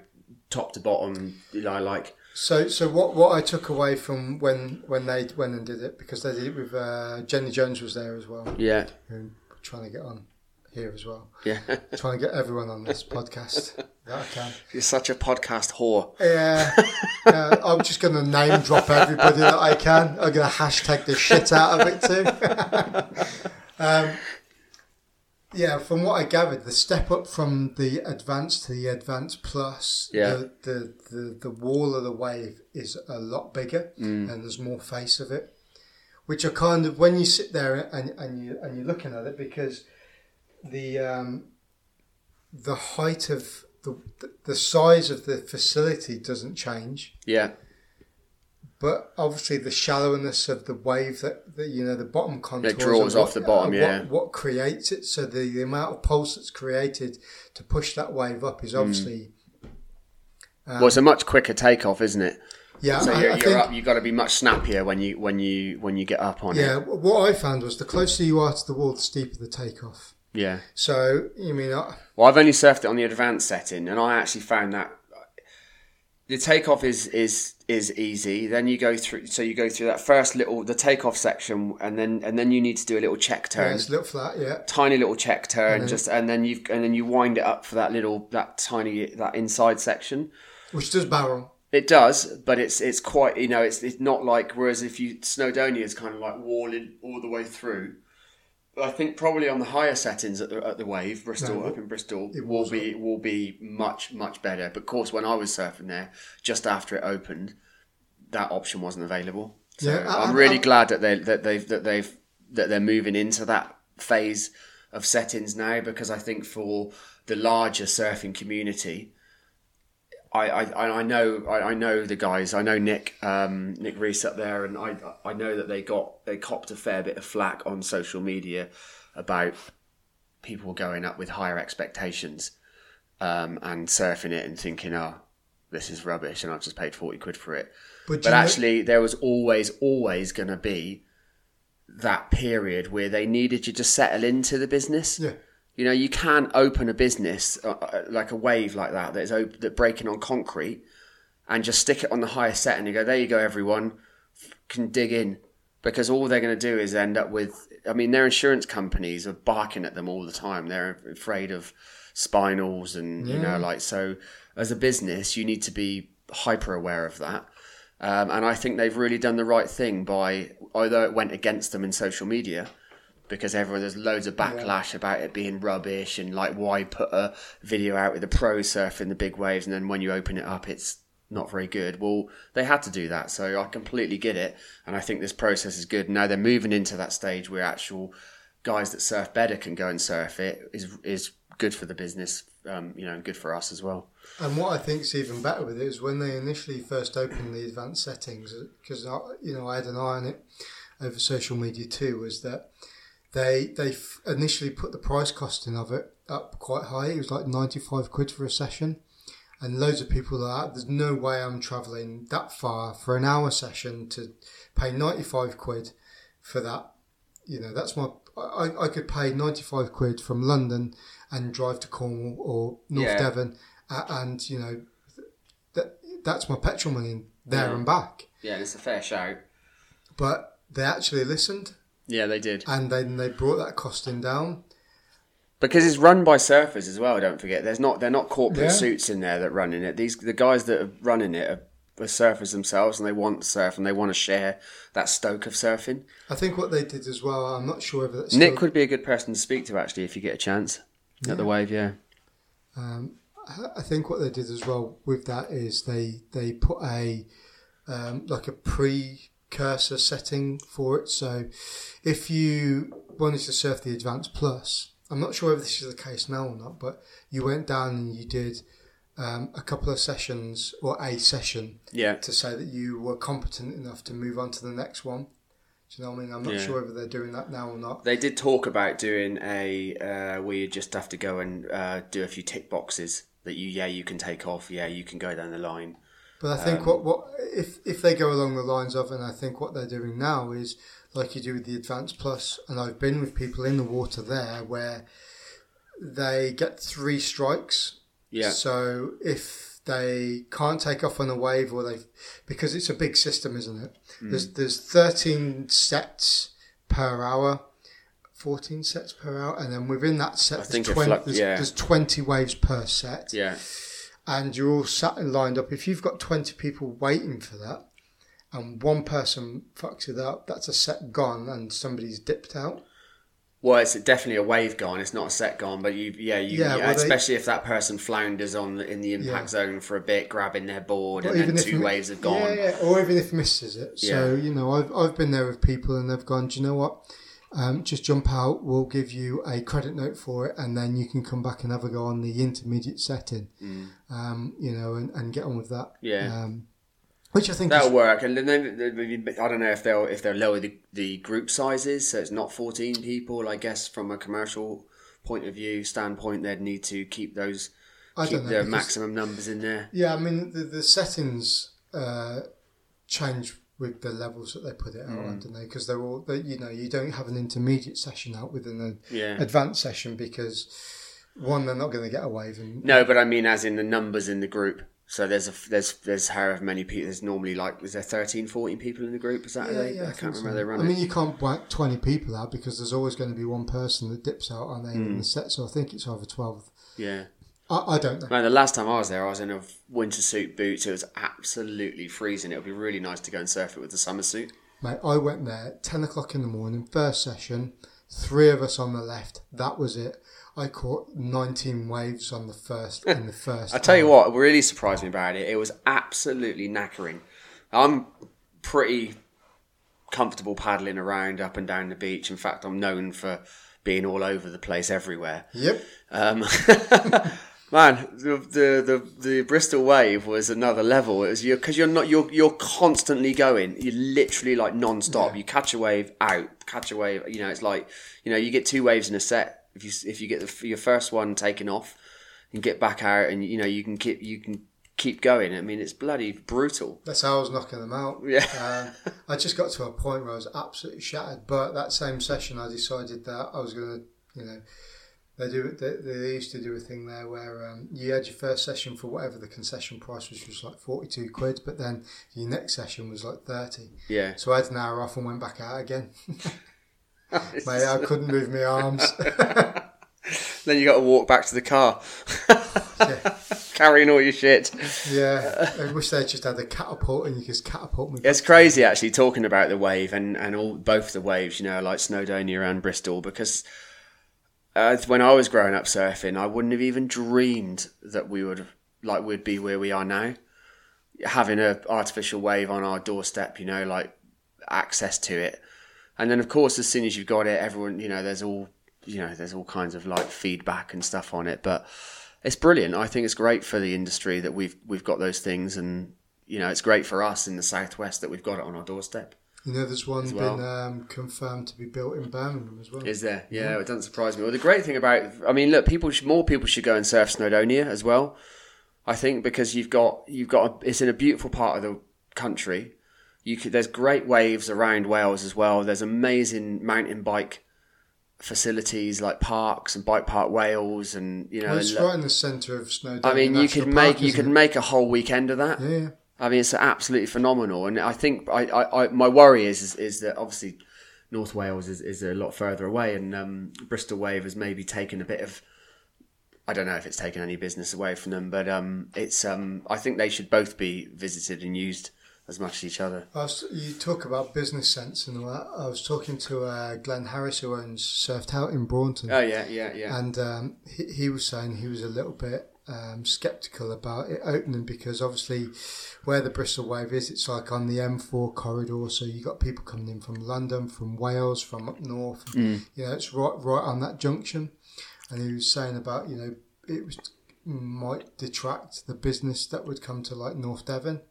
top to bottom, you know, like So, so what, what I took away from when when they went and did it because they did it with uh, Jenny Jones was there as well, yeah, who trying to get on here as well, yeah. trying to get everyone on this podcast that I can. You're such a podcast whore. Yeah, uh, I'm just going to name drop everybody that I can. I'm going to hashtag the shit out of it too. um, yeah, from what I gathered, the step up from the advanced to the advanced plus, Yeah. the, the, the, the wall of the wave is a lot bigger and there's more face of it. Which are kind of when you sit there and, and you and you're looking at it because the um, the height of the the size of the facility doesn't change, Yeah, but obviously the shallowness of the wave that, that you know the bottom contours draws are off the bottom, yeah. What, what creates it? So the, the amount of pulse that's created to push that wave up is obviously well, it's a much quicker takeoff, isn't it? yeah. So you're, I you're think, up. You've got to be much snappier when you when you when you get up on yeah. it. Yeah, what I found was the closer you are to the wall, the steeper the takeoff. Yeah. So you mean I, Well, I've only surfed it on the advanced setting, and I actually found that the takeoff is is is easy. Then you go through, so you go through that first little the takeoff section, and then and then you need to do a little check yeah, turn, it's a little flat, yeah. tiny little check turn, just and then you and then you wind it up for that little that tiny that inside section. Which does barrel. It does, but it's it's quite you know it's it's not like whereas if you Snowdonia is kind of like walling all the way through. I think probably on the higher settings at the, at the wave, Bristol No, up in Bristol it will be will be much much better. But of course, when I was surfing there, just after it opened, that option wasn't available. So Yeah, I- I'm I- really I- glad that they that they've that they've that they're moving into that phase of settings now because I think for the larger surfing community, I, I, I know I, I know the guys. I know Nick um, Nick Reese up there, and I I know that they got they copped a fair bit of flack on social media about people going up with higher expectations um, and surfing it and thinking, oh, this is rubbish, and I've just paid forty quid for it. But, But you know- actually, there was always always going to be that period where they needed you to settle into the business. Yeah. You know, you can't open a business uh, uh, like a wave like that that is op- that breaking on concrete and just stick it on the highest set and you go, there you go, everyone can dig in because all they're going to do is end up with. I mean, their insurance companies are barking at them all the time. They're afraid of spinals and you know, like so. As a business, you need to be hyper aware of that. Um, and I think they've really done the right thing by, although it went against them in social media, because everyone there's loads of backlash about it being rubbish and like why put a video out with the pro surfing the big waves and then when you open it up it's not very good. Well, they had to do that, so I completely get it, and I think this process is good. Now they're moving into that stage where actual guys that surf better can go and surf it is is good for the business, um, you know, and good for us as well. And what I think is even better with it is when they initially first opened the advanced settings, because you know I had an eye on it over social media too, was that they they initially put the price costing of it up quite high. It was like ninety five quid for a session, and loads of people are like, there's no way I'm travelling that far for an hour session to pay ninety five quid for that. You know, that's my I, I could pay ninety five quid from London and drive to Cornwall or North Yeah. Devon, uh, and you know that that's my petrol money there Yeah. and back. Yeah, it's a fair shout. But they actually listened, Yeah, they did. and then they brought that costing down. because it's run by surfers as well. Don't forget, there's not they're not corporate Yeah. suits in there that running it. These the guys that are running it are, are surfers themselves, and they want to surf and they want to share that stoke of surfing. I think what they did as well. I'm not sure if that's Nick still- would be a good person to speak to actually if you get a chance at the wave. Yeah, Um, I- think what they did as well with that is they they put a um, like a precursor setting for it. So if you wanted to surf the Advanced Plus, I'm not sure if this is the case now or not, but you went down and you did um, a couple of sessions or a session yeah, to say that you were competent enough to move on to the next one. Do you know what I mean? I'm not Yeah. sure whether they're doing that now or not. they did talk about doing a uh, where you just have to go and uh, do a few tick boxes that you yeah you can take off. Yeah, you can go down the line. But I think what, what if if they go along the lines of, and I think what they're doing now is like you do with the Advanced Plus, and I've been with people in the water there where they get three strikes. Yeah, So if they can't take off on a wave, or they because it's a big system, isn't it? Hmm. There's there's 13 sets per hour. 14 sets per hour, and then within that set, I there's, think it 20, there's, yeah. there's 20 waves per set yeah. And you're all sat and lined up. If you've got 20 people waiting for that and one person fucks it up, that's a set gone and somebody's dipped out. Well, it's definitely a wave gone. It's not a set gone, but you, yeah, you, Yeah, yeah, well, they- especially if that person flounders on the, in the impact Yeah. zone for a bit, grabbing their board, Or and then two waves have gone. Yeah, yeah, or even if misses it. So, you know, I've, I've been there with people and they've gone, do you know what? Um, just jump out, we'll give you a credit note for it, and then you can come back and have a go on the intermediate setting, um, you know, and, and get on with that. Mm. Yeah. Um, which I think That'll is, work, and then I don't know if they'll if they'll lower the, the group sizes, so it's not fourteen people. I guess from a commercial point of view standpoint, they'd need to keep those I keep don't know. the because- maximum numbers in there. Yeah, I mean the the settings uh, change with the levels that they put it out Mm. they? Because they're all, they, you know, you don't have an intermediate session out with an Yeah. advanced session because one, they're not going to get a wave, and No, but I mean, as in the numbers in the group. So there's a there's there's however many people. There's normally like is there 13, 14 people in the group? Is that how they, I, think can't so. remember how they run I mean, you can't whack twenty people out because there's always going to be one person that dips out on Mm. of the set. So I think it's either twelve. yeah. I, I don't know. Man, the last time I was there, I was in a winter suit boots. It was absolutely freezing. It would be really nice to go and surf it with the summer suit. Mate, I went there ten o'clock in the morning, first session, three of us on the left. That was it. I caught nineteen waves on the first in the first. I tell you what, really surprised me about it. It was absolutely knackering. I'm pretty comfortable paddling around up and down the beach. In fact, I'm known for being all over the place everywhere. Yep. Um, man, the, the the the Bristol wave was another level. It was you because you're not you're you're constantly going. You're literally like non-stop. You catch a wave out, catch a wave. You know, it's like you know you get two waves in a set. If you if you get the, your first one taken off, and get back out, and you know you can keep you can keep going. I mean, it's bloody brutal. That's how I was knocking them out. Yeah. um, I just got to a point where I was absolutely shattered. But that same session, I decided that I was going to, you know, they do they, they used to do a thing there where um, you had your first session for whatever the concession price was, which was like forty two quid, but then your next session was like thirty. Yeah. So I had an hour off and went back out again. Mate, I couldn't move my arms. then you got to walk back to the car, carrying all your shit. yeah, I wish they just had a catapult and you could just catapult me. It's crazy actually talking about the wave and, and all both the waves, you know, like Snowdonia and Bristol, because uh, when I was growing up surfing, I wouldn't have even dreamed that we would like we'd be where we are now, having a artificial wave on our doorstep, you know, like access to it, and then of course as soon as you've got it, everyone, you know, there's all you know, there's all kinds of like feedback and stuff on it, but it's brilliant. I think it's great for the industry that we've we've got those things, and you know, it's great for us in the southwest that we've got it on our doorstep. You know, there's one well. been um, confirmed to be built in Birmingham as well. Is there? Yeah, it doesn't surprise me. Well, the great thing about, I mean, look, people, should, more people should go and surf Snowdonia as well. I think because you've got, you've got, a, it's in a beautiful part of the country. You could, there's great waves around Wales as well. There's amazing mountain bike facilities like parks and bike park Wales, and you know, Well, it's and right in the centre of Snowdonia. I mean, you could Park, make, you could it? make a whole weekend of that. Yeah, yeah. I mean, it's absolutely phenomenal, and I think I, I, I my worry is, is is that obviously North Wales is, is a lot further away, and um, Bristol Wave has maybe taken a bit of. I don't know if it's taken any business away from them, but um, it's um, I think they should both be visited and used as much as each other. Was, you talk about business sense and all that. I was talking to uh, Glenn Harris, who owns Surfed Out in Braunton, Oh yeah, yeah, yeah. and um, he, he was saying he was a little bit um, skeptical about it opening because obviously where the Bristol Wave is, it's like on the M4 corridor, so you got people coming in from London, from Wales, from up north. You know, it's right right on that junction. And he was saying about you know it was might detract the business that would come to like North Devon.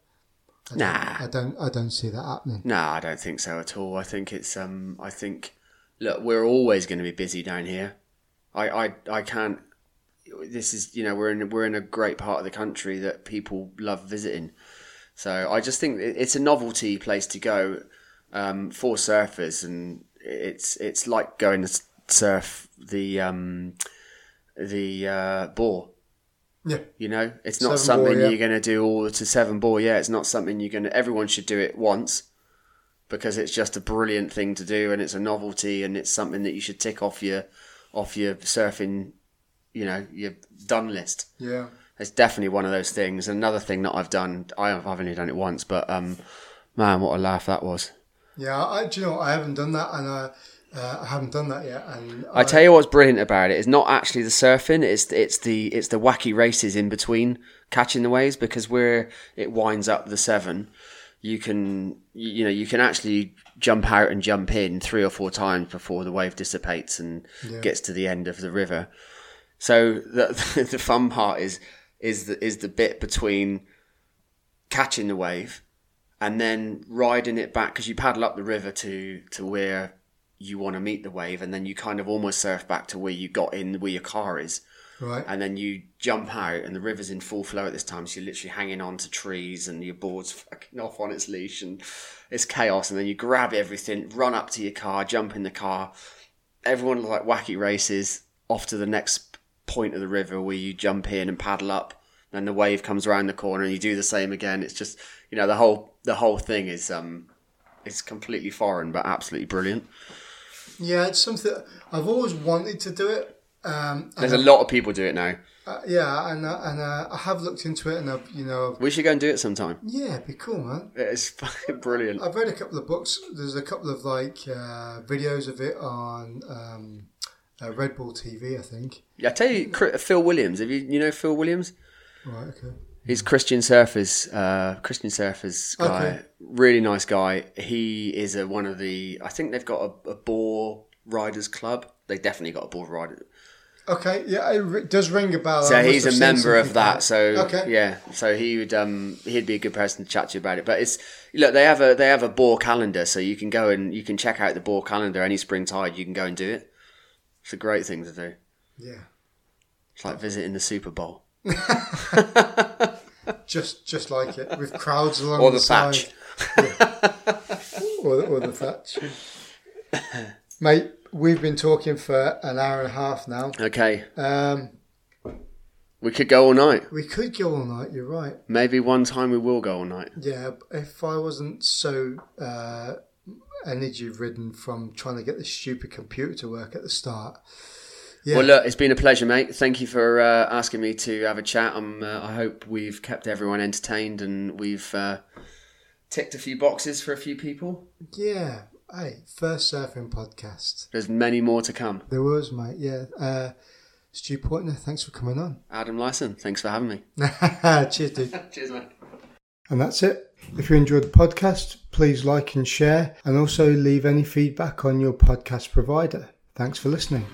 I don't- Nah. I don't. I don't see that happening. No, I don't think so at all. I think it's um I think look, we're always going to be busy down here. I I I can't this is you know we're in we're in a great part of the country that people love visiting. So I just think it's a novelty place to go um, for surfers, and it's it's like going to surf the um, the uh, bore. Yeah. You know, it's not Seven something yeah. you're going to do all to Severn ball. Yeah, it's not something you're going to. Everyone should do it once because it's just a brilliant thing to do, and it's a novelty, and it's something that you should tick off your off your surfing, you know, your done list. Yeah. It's definitely one of those things. Another thing that I've done, I have, only done it once, but um, man, what a laugh that was! Yeah, I, do you know? I haven't done that, and I, uh, I haven't done that yet. And I tell you what's brilliant about it, is not actually the surfing; it's it's the it's the wacky races in between catching the waves because where it winds up the Severn, you can you, you know you can actually jump out and jump in three or four times before the wave dissipates and Yeah. gets to the end of the river. So the the fun part is is the is the bit between catching the wave and then riding it back because you paddle up the river to to where you want to meet the wave and then you kind of almost surf back to where you got in where your car is. Right. and then you jump out and the river's in full flow at this time so you're literally hanging on to trees and your board's fucking off on its leash and it's chaos. And then you grab everything run up to your car jump in the car. Everyone like wacky races off to the next point of the river where you jump in and paddle up then the wave comes around the corner and you do the same again it's just you know the whole the whole thing is um it's completely foreign but absolutely brilliant Yeah, it's something I've always wanted to do it. Um, there's a lot of people do it now uh, yeah, and uh, and uh, I have looked into it, and I've you know, we should go and do it sometime yeah, it'd be cool, man. it's fucking brilliant I've read a couple of books. There's a couple of like uh, videos of it on um, uh, Red Bull TV, I think. Yeah, I tell you, Phil Williams. Have you you know Phil Williams? Right. Okay. He's Christian Surfers, uh, Christian Surfers guy. Okay. Really nice guy. He is a, one of the. I think they've got a, a bore riders club. They definitely got a bore rider. Okay. Yeah, it does ring a bell. So he's a member of that. So Okay. yeah, so he would um he'd be a good person to chat to you about it. But it's look they have a they have a bore calendar, so you can go and you can check out the bore calendar any spring tide. You can go and do it. It's a great thing to do. Yeah. It's like visiting the Super Bowl. just just like it with crowds along Or the, the side. thatch. or, the, or the thatch. Mate, we've been talking for an hour and a half now. Okay, Um, we could go all night. we could go all night. You're right. Maybe one time we will go all night. Yeah, if I wasn't so uh, energy ridden from trying to get this stupid computer to work at the start. Yeah. Well, look, it's been a pleasure, mate. Thank you for uh, asking me to have a chat. Um, uh, I hope we've kept everyone entertained and we've uh, ticked a few boxes for a few people. Yeah. Hey, first surfing podcast. There's many more to come. There was, mate. Yeah. Uh, Stu Poynter, thanks for coming on. Adam Lyson, thanks for having me. Cheers, dude. Cheers, mate. And that's it. If you enjoyed the podcast, please like and share, and also leave any feedback on your podcast provider. Thanks for listening.